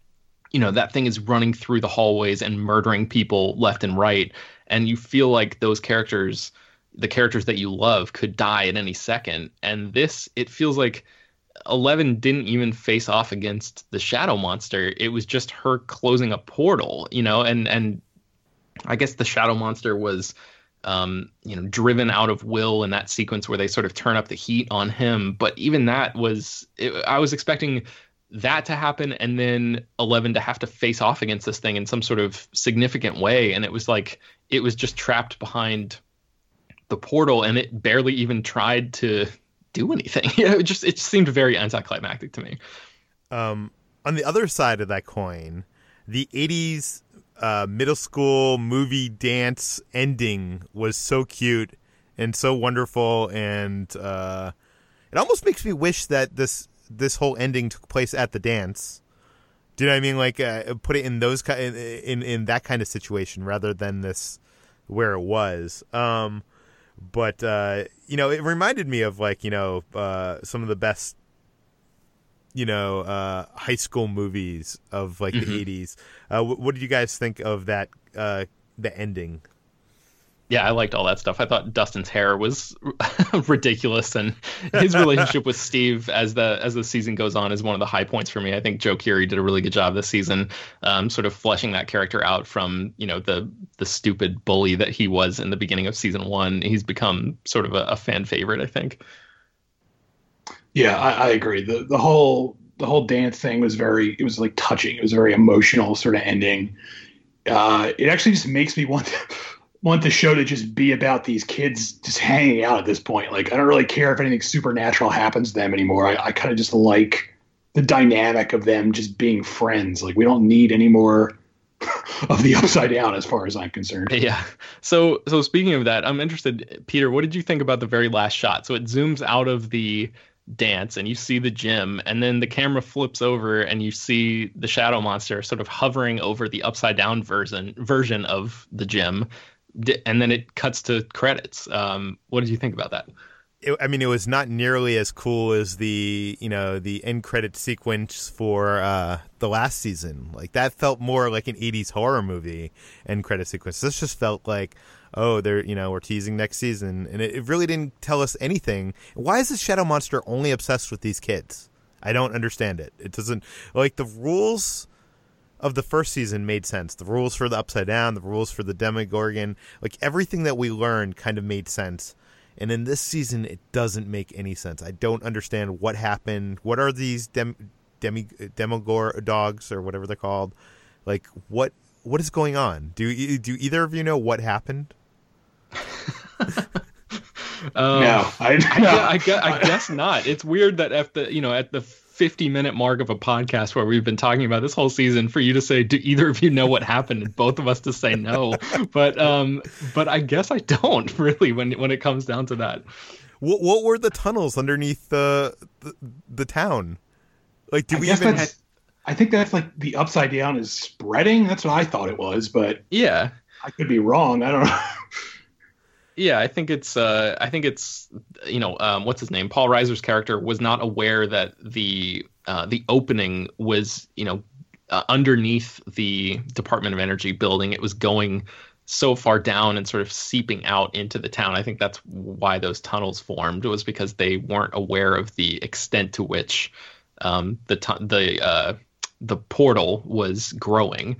you know, that thing is running through the hallways and murdering people left and right, and you feel like those characters, the characters that you love, could die at any second. And this, it feels like. Eleven didn't even face off against the shadow monster. It was just her closing a portal, you know, and and I guess the shadow monster was, um, you know, driven out of will in that sequence where they sort of turn up the heat on him. But even that was, it, I was expecting that to happen and then Eleven to have to face off against this thing in some sort of significant way. And it was like, it was just trapped behind the portal and it barely even tried to do anything. It just, it seemed very anticlimactic to me. Um, on the other side of that coin, the '80s uh, middle school movie dance ending was so cute and so wonderful, and uh, it almost makes me wish that this this whole ending took place at the dance. Do you know what I mean? Like, uh, put it in those in, in in that kind of situation rather than this where it was. Um, but uh, you know, it reminded me of like you know uh, some of the best you know uh, high school movies of like Mhm. the eighties. Uh, wh- what did you guys think of that? Uh, the ending. Yeah, I liked all that stuff. I thought Dustin's hair was ridiculous, and his relationship with Steve as the as the season goes on is one of the high points for me. I think Joe Keery did a really good job this season, um, sort of fleshing that character out from you know the the stupid bully that he was in the beginning of season one. He's become sort of a, a fan favorite, I think. Yeah, I, I agree. the the whole The whole dance thing was very. It was like touching. It was a very emotional sort of ending. Uh, it actually just makes me want want the show to just be about these kids just hanging out at this point. Like I don't really care if anything supernatural happens to them anymore. I, I kind of just like the dynamic of them just being friends. Like we don't need any more of the upside down as far as I'm concerned. Yeah. So so speaking of that, I'm interested, Peter. What did you think about the very last shot? So it zooms out of the dance and you see the gym and then the camera flips over and you see the shadow monster sort of hovering over the upside down version version of the gym and then it cuts to credits um, what did you think about that it, I mean, it was not nearly as cool as the you know the end credit sequence for uh, the last season. Like that felt more like an '80s horror movie end credit sequence. This just felt like, oh, they're you know we're teasing next season, and it, it really didn't tell us anything. Why is the Shadow Monster only obsessed with these kids? I don't understand it. It doesn't like the rules of the first season made sense. The rules for the upside down, the rules for the Demogorgon, like everything that we learned kind of made sense. And in this season, it doesn't make any sense. I don't understand what happened. What are these dem, demi demogor dogs or whatever they're called? Like what what is going on? Do do either of you know what happened? Um, no, I, I, no. I, guess, I guess not. It's weird that at the you know at the 50 minute mark of a podcast where we've been talking about this whole season for you to say do either of you know what happened and both of us to say no but um but i guess i don't really when when it comes down to that What what were the tunnels underneath the the, the town? Like, do we guess even? that's. I think that's like the upside down is spreading. That's what I thought it was, but yeah I could be wrong. I don't know. yeah i think it's uh i think it's you know um what's his name? Paul reiser's character was not aware that the uh the opening was you know uh, underneath the department of energy building. It was going so far down and sort of seeping out into the town. I think that's why those tunnels formed was because they weren't aware of the extent to which um the tu- the uh the portal was growing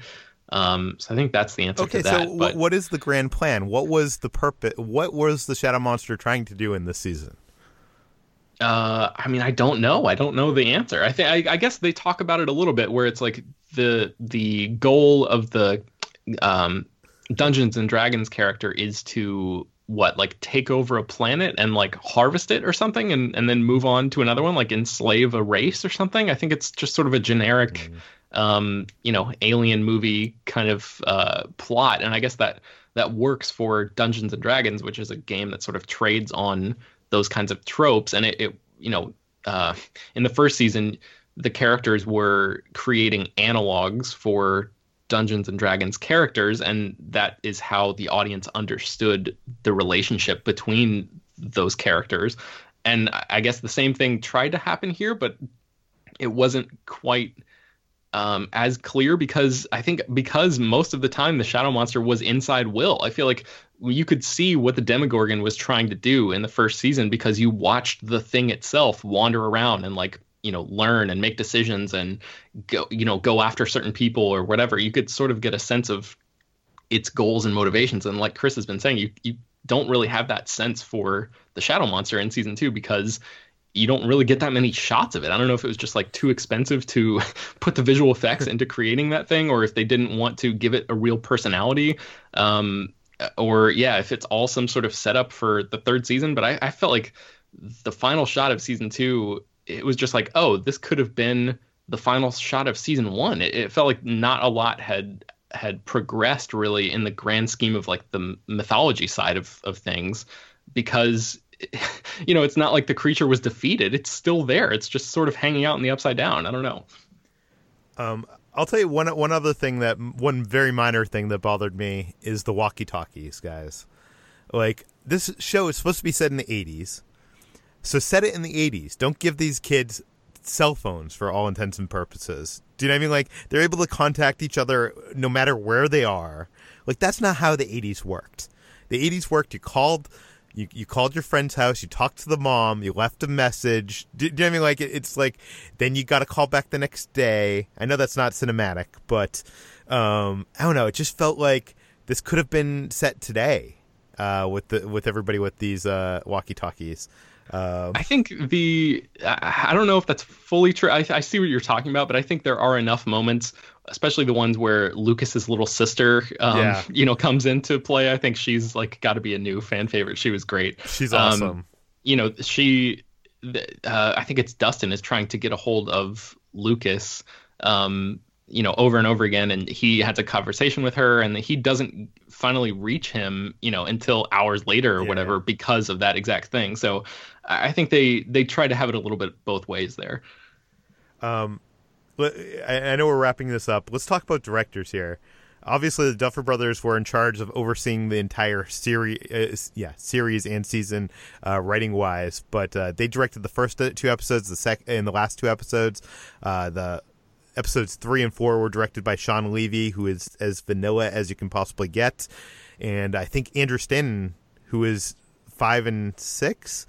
um so i think that's the answer Okay, to that so but what is the grand plan? What was the purpose? What was the shadow monster trying to do in this season? Uh, I mean, I don't know. I don't know the answer. I think I, I guess they talk about it a little bit, where it's like the the goal of the um, Dungeons and Dragons character is to what like take over a planet and like harvest it or something, and and then move on to another one, like enslave a race or something. I think it's just sort of a generic, um, you know, alien movie kind of uh, plot, and I guess that that works for Dungeons and Dragons, which is a game that sort of trades on those kinds of tropes. And it, it you know uh, in the first season the characters were creating analogs for dungeons and dragons characters. And that is how the audience understood the relationship between those characters. And I- i guess the same thing tried to happen here but it wasn't quite um, as clear because I think because most of the time the shadow monster was inside Will. I feel like you could see what the Demogorgon was trying to do in the first season because you watched the thing itself wander around and like you know learn and make decisions and go you know go after certain people or whatever. You could sort of get a sense of its goals and motivations. And like Chris has been saying, you you don't really have that sense for the shadow monster in season two because you don't really get that many shots of it. I don't know if it was just like too expensive to put the visual effects into creating that thing, or if they didn't want to give it a real personality. Um, or yeah, if it's all some sort of setup for the third season. But I, I felt like the final shot of season two, it was just like, oh, this could have been the final shot of season one. It, it felt like not a lot had had progressed really in the grand scheme of like the mythology side of of things because you know, it's not like the creature was defeated. It's still there. It's just sort of hanging out in the upside down. I don't know. Um, I'll tell you one one other thing that one very minor thing that bothered me is the walkie talkies, guys. Like this show is supposed to be set in the '80s, so set it in the '80s. Don't give these kids cell phones for all intents and purposes. Do you know what I mean? Like they're able to contact each other no matter where they are. Like that's not how the '80s worked. The '80s worked. You called you, you called your friend's house, you talked to the mom, you left a message. Do, do you know what I mean? Like, it, it's like, then you got to call back the next day. I know that's not cinematic, but um, I don't know. It just felt like this could have been set today uh, with the with everybody with these uh, walkie talkies. Um, I think the I, don't know if that's fully true. I, I see what you're talking about, but I think there are enough moments, especially the ones where Lucas's little sister, um, Yeah. you know, comes into play. I think she's like got to be a new fan favorite. She was great. she's Um, awesome. you know, she, uh, I think it's Dustin is trying to get a hold of Lucas, um, you know, over and over again, and he has a conversation with her, and he doesn't finally reach him, you know, until hours later or Yeah. whatever because of that exact thing. So, I think they they try to have it a little bit both ways there. Um, I, I know we're wrapping this up. Let's talk about directors here. Obviously, the Duffer Brothers were in charge of overseeing the entire series, uh, yeah, series and season, uh, writing wise. But uh, they directed the first two episodes, the sec, and the last two episodes. Uh, the episodes three and four were directed by Shawn Levy, who is as vanilla as you can possibly get, and I think Andrew Stanton, who is five and six.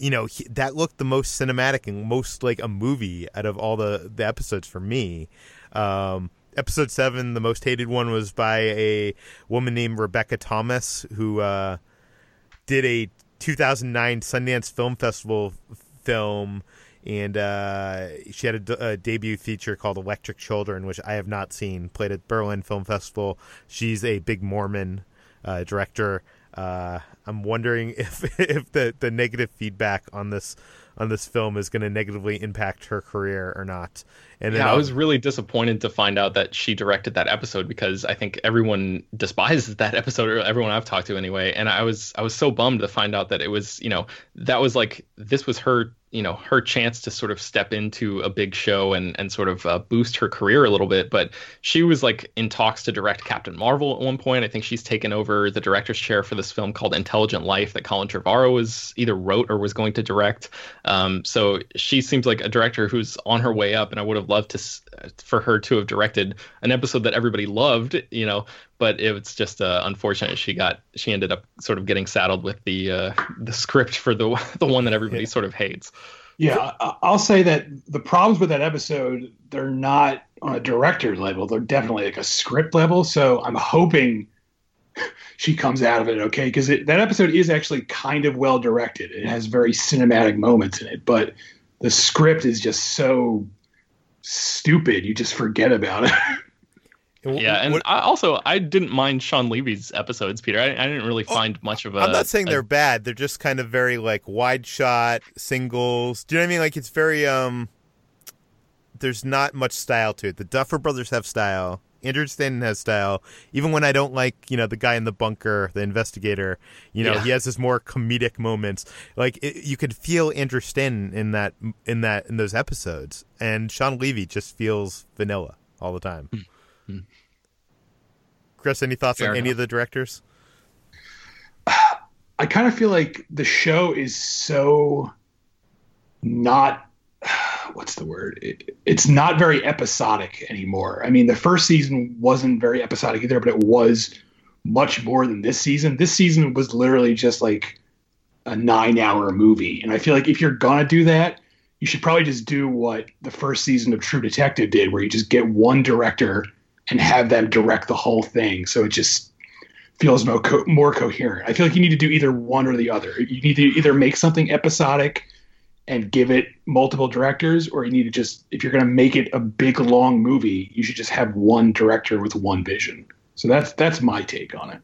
You know he, that looked the most cinematic and most like a movie out of all the the episodes for me. Um, episode seven, the most hated one, was by a woman named Rebecca Thomas who uh, did a 2009 Sundance Film Festival film and uh, she had a, a, debut feature called Electric Children, which I have not seen. Played at Berlin Film Festival. She's a big Mormon uh, director. Uh, I'm wondering if if the, the negative feedback on this on this film is going to negatively impact her career or not. And yeah, I was really disappointed to find out that she directed that episode because I think everyone despises that episode, or everyone I've talked to anyway. And I was I was so bummed to find out that it was you know that was like this was her you know her chance to sort of step into a big show and and sort of uh, boost her career a little bit. But she was like in talks to direct captain marvel at one point. I think she's taken over the director's chair for this film called intelligent life that colin trevorrow was either wrote or was going to direct. Um, so she seems like a director who's on her way up and i would have loved to for her to have directed an episode that everybody loved you know but it was just uh, unfortunate she got she ended up sort of getting saddled with the uh, the script for the the one that everybody yeah. sort of hates. Yeah, I'll say that the problems with that episode they're not on a director level; they're definitely like a script level. So I'm hoping she comes out of it okay because that episode is actually kind of well directed. It has very cinematic moments in it, but the script is just so stupid you just forget about it. yeah, and what, I also I didn't mind Shawn Levy's episodes, Peter. I, I didn't really oh, find oh, much of a. I'm not saying a, they're bad. They're just kind of very like wide shot singles. Do you know what I mean? Like it's very um. There's not much style to it. The Duffer Brothers have style. Andrew Stanton has style. Even when I don't like, you know, the guy in the bunker, the investigator, you know, yeah. he has his more comedic moments. Like it, you could feel Andrew Stanton in that in that in those episodes, and Shawn Levy just feels vanilla all the time. Mm. Chris, any thoughts Fair on enough. any of the directors? I kind of feel like the show is so not what's the word? It, it's not very episodic anymore. I mean, the first season wasn't very episodic either, but it was much more than this season. This season was literally just like a nine hour movie. And I feel like if you're going to do that, you should probably just do what the first season of True Detective did, where you just get one director and have them direct the whole thing. So it just feels more co- more coherent. I feel like you need to do either one or the other. You need to either make something episodic and give it multiple directors, or you need to just if you're going to make it a big long movie, you should just have one director with one vision. So that's that's my take on it.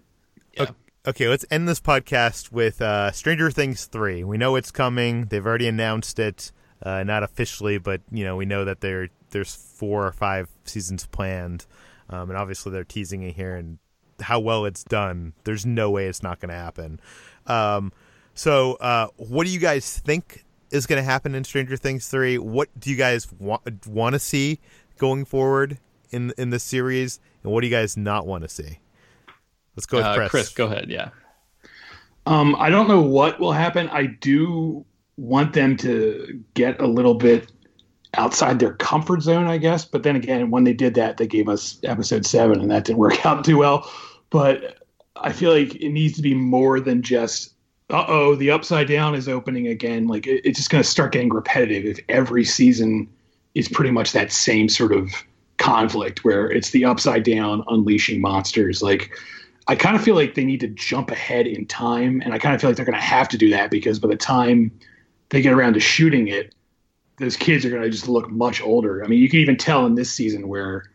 Yeah. Okay, let's end this podcast with uh, Stranger Things three. We know it's coming. They've already announced it, uh, not officially, but you know we know that there there's four or five seasons planned. Um, and obviously they're teasing it here and how well it's done. There's no way it's not going to happen. Um, so, uh, what do you guys think is going to happen in Stranger Things three? What do you guys want want to see going forward in in the series, and what do you guys not want to see? Let's go with uh, Chris. Chris, go ahead. Yeah. Um, I don't know what will happen. I do want them to get a little bit outside their comfort zone, I guess. But then again, when they did that, they gave us episode seven, and that didn't work out too well. But I feel like it needs to be more than just, uh oh, the upside down is opening again. Like it, it's just going to start getting repetitive if every season is pretty much that same sort of conflict where it's the upside down unleashing monsters. Like I kind of feel like they need to jump ahead in time, and I kind of feel like they're going to have to do that because by the time they get around to shooting it, those kids are going to just look much older. I mean, you can even tell in this season where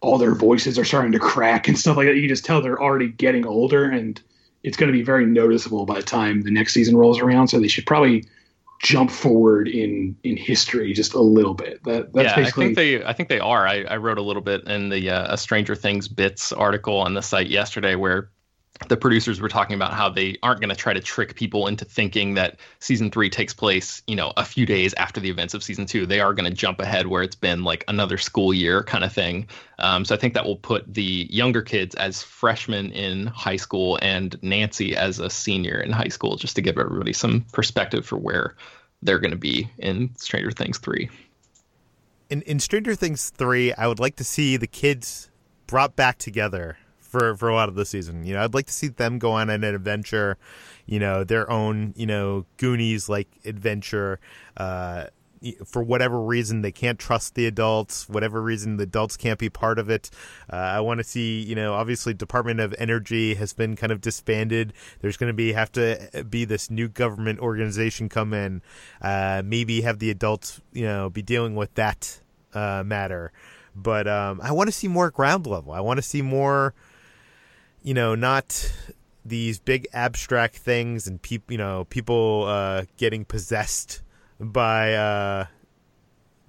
all their voices are starting to crack and stuff like that. You can just tell they're already getting older, and it's going to be very noticeable by the time the next season rolls around. So they should probably jump forward in in history just a little bit. That that's yeah, basically. I think they I think they are. I, I wrote a little bit in the uh, a Stranger Things bits article on the site yesterday where the producers were talking about how they aren't going to try to trick people into thinking that season three takes place, you know, a few days after the events of season two. They are going to jump ahead where it's been like another school year kind of thing. Um, so I think that will put the younger kids as freshmen in high school and Nancy as a senior in high school, just to give everybody some perspective for where they're going to be in Stranger Things three. In in Stranger Things three, I would like to see the kids brought back together for for a lot of the season. You know, I'd like to see them go on an adventure, you know, their own, you know, Goonies like adventure. Uh, for whatever reason they can't trust the adults whatever reason the adults can't be part of it uh, i want to see you know obviously department of energy has been kind of disbanded there's going to be have to be this new government organization come in uh, maybe have the adults you know be dealing with that uh, matter but um, i want to see more ground level i want to see more you know not these big abstract things and people you know people uh, getting possessed by uh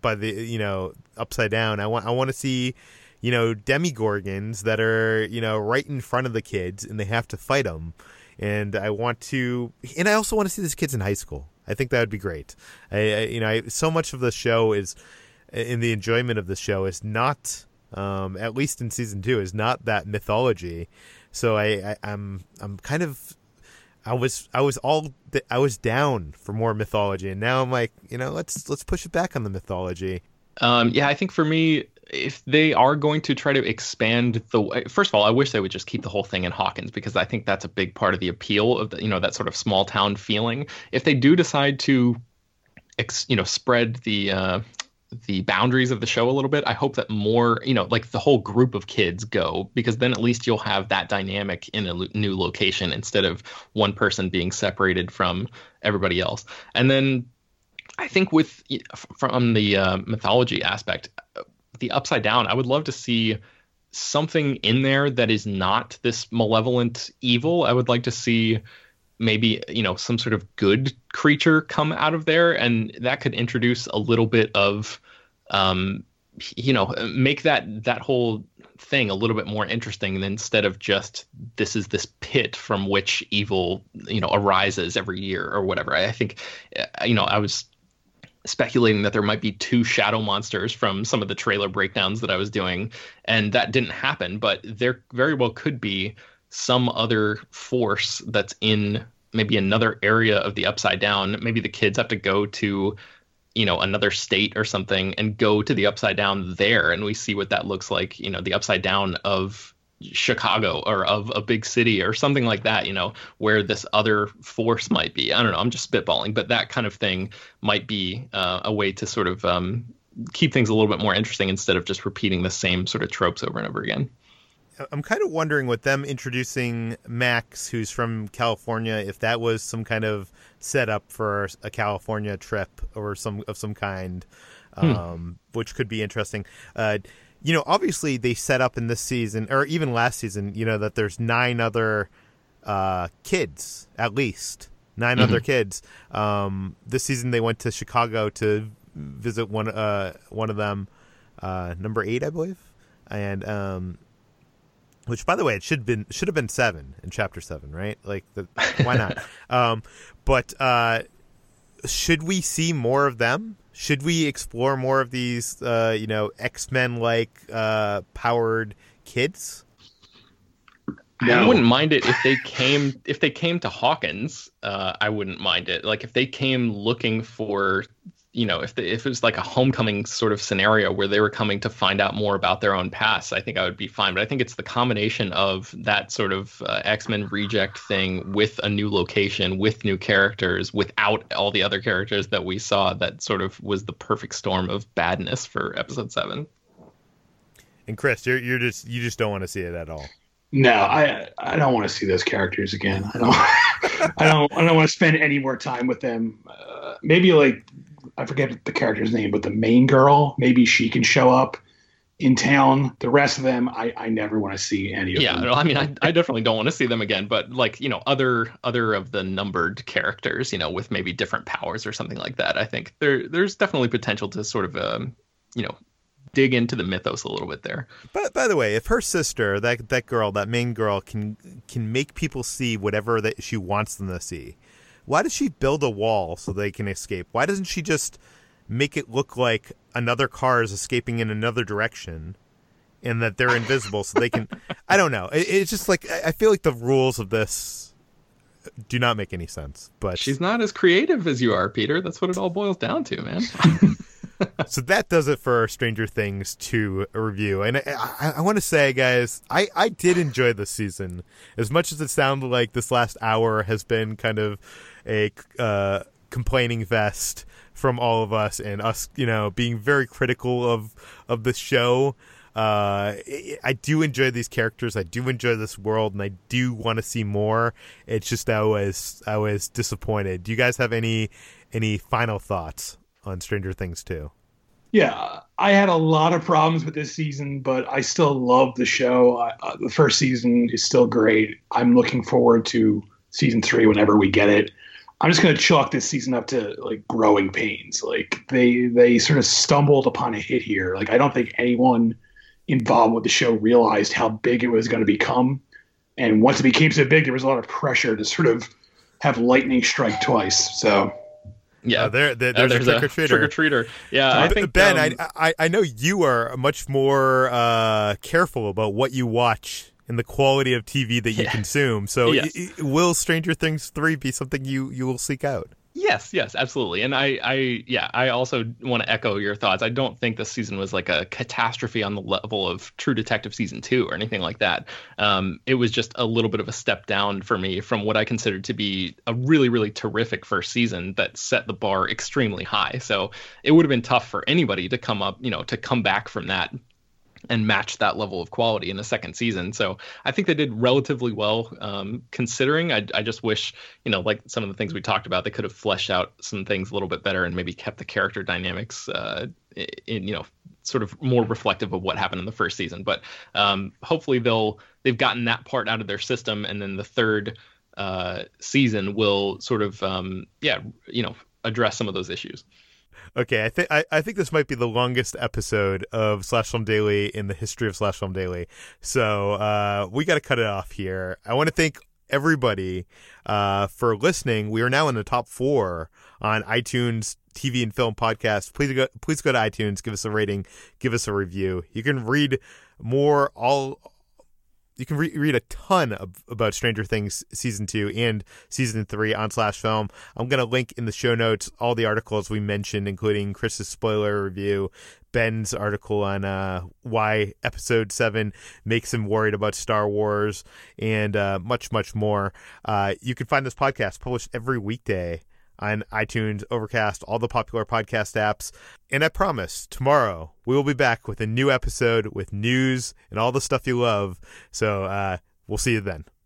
by the you know upside down. I want I want to see you know demogorgons that are you know right in front of the kids and they have to fight them. And I want to, and I also want to see these kids in high school. I think that would be great. I, I you know, I, so much of the show is, in the enjoyment of the show is not, um, at least in season two, is not that mythology. So I, I I'm I'm kind of I was I was all I was down for more mythology, and now I'm like, you know, let's let's push it back on the mythology. Um, yeah, I think for me, if they are going to try to expand the, first of all, I wish they would just keep the whole thing in Hawkins because I think that's a big part of the appeal of the, you know that sort of small town feeling. If they do decide to, ex, you know, spread the uh, the boundaries of the show a little bit. I hope that more, you know, like the whole group of kids go because then at least you'll have that dynamic in a new location instead of one person being separated from everybody else. And then I think with from the uh, mythology aspect, the upside down, I would love to see something in there that is not this malevolent evil. I would like to see maybe you know some sort of good creature come out of there and that could introduce a little bit of um you know make that that whole thing a little bit more interesting than instead of just this is this pit from which evil you know arises every year or whatever. I think uh, you know i was speculating that there might be two shadow monsters from some of the trailer breakdowns that i was doing and that didn't happen but there very well could be some other force that's in maybe another area of the upside down. Maybe the kids have to go to you know another state or something and go to the upside down there. And we see what that looks like you know the upside down of chicago or of a big city or something like that you know where this other force might be. I don't know. I'm just spitballing but that kind of thing might be uh, a way to sort of um, keep things a little bit more interesting instead of just repeating the same sort of tropes over and over again I'm kind of wondering with them introducing Max, who's from California, if that was some kind of setup for a California trip or some of some kind, hmm. um, which could be interesting. Uh, you know, obviously they set up in this season or even last season, you know, that there's nine other uh, kids at least nine mm-hmm. other kids. Um, this season they went to Chicago to visit one uh, one of them, uh, number eight, I believe, and um, which by the way it should been should have been seven in chapter seven right like the, why not um, but uh, should we see more of them should we explore more of these uh, you know x-men like uh, powered kids no. I wouldn't mind it if they came if they came to Hawkins. Uh, I wouldn't mind it. Like if they came looking for you know, if the, if it was like a homecoming sort of scenario where they were coming to find out more about their own past, I think I would be fine. But I think it's the combination of that sort of uh, X Men reject thing with a new location, with new characters, without all the other characters that we saw, that sort of was the perfect storm of badness for episode seven. And Chris, you're you're just you just don't want to see it at all. No, I I don't want to see those characters again. I don't I don't I don't want to spend any more time with them. Uh, maybe like I forget the character's name, but the main girl, maybe she can show up in town. The rest of them, I, I never want to see any of yeah, them. Yeah, I mean, I, I definitely don't want to see them again. But like, you know, other other of the numbered characters, you know, with maybe different powers or something like that. I think there there's definitely potential to sort of, um, you know, dig into the mythos a little bit there. But by the way, if her sister, that that girl, that main girl, can can make people see whatever that she wants them to see, why does she build a wall so they can escape? Why doesn't she just make it look like another car is escaping in another direction and that they're invisible so they can I don't know. It, it's just like I feel like the rules of this do not make any sense. But she's not as creative as you are, Peter. That's what it all boils down to, man. so that does it for Stranger Things 2 review. And I, I, I want to say, guys, I, I did enjoy this season. As much as it sounded like this last hour has been kind of a uh, complaining fest from all of us and us, you know, being very critical of, of the show. Uh, I do enjoy these characters. I do enjoy this world, and I do want to see more. It's just I was I was disappointed. Do you guys have any any final thoughts on Stranger Things 2? Yeah, I had a lot of problems with this season, but I still love the show. uh, the first season is still great. I'm looking forward to season three whenever we get it. I'm just going to chalk this season up to like growing pains. Like they they sort of stumbled upon a hit here. Like I don't think anyone involved with the show realized how big it was going to become. And once it became so big, there was a lot of pressure to sort of have lightning strike twice. So yeah, uh, there, there, there's, uh, there's, a trick or treater. Trick or treater. Yeah, uh, I think Ben, um, I, I, I know you are much more uh, careful about what you watch and the quality of TV that you yeah. consume. So, yes. y- will Stranger Things three be something you you will seek out? Yes, yes, absolutely. And I, I, yeah, I also want to echo your thoughts. I don't think this season was like a catastrophe on the level of True Detective season two or anything like that. Um, it was just a little bit of a step down for me from what I considered to be a really, really terrific first season that set the bar extremely high. So it would have been tough for anybody to come up, you know, to come back from that and match that level of quality in the second season. So I think they did relatively well, um, considering. I, I just wish, you know, like some of the things we talked about, they could have fleshed out some things a little bit better and maybe kept the character dynamics, uh, in you know, sort of more reflective of what happened in the first season. But um, hopefully they'll they've gotten that part out of their system, and then the third uh, season will sort of um, yeah, you know, address some of those issues. Okay, I think I think this might be the longest episode of Slash Film Daily in the history of Slash Film Daily. So uh, we got to cut it off here. I want to thank everybody uh, for listening. We are now in the top four on iTunes TV and Film podcast. Please go please go to iTunes, give us a rating, give us a review. You can read more all you can re- read a ton of, about Stranger Things season two and season three on Slash Film. I'm going to link in the show notes all the articles we mentioned, including Chris's spoiler review, Ben's article on uh, why Episode Seven makes him worried about Star Wars, and uh, much, much more. Uh, you can find this podcast published every weekday on iTunes, Overcast, all the popular podcast apps. And I promise, tomorrow we will be back with a new episode with news and all the stuff you love. So uh, we'll see you then.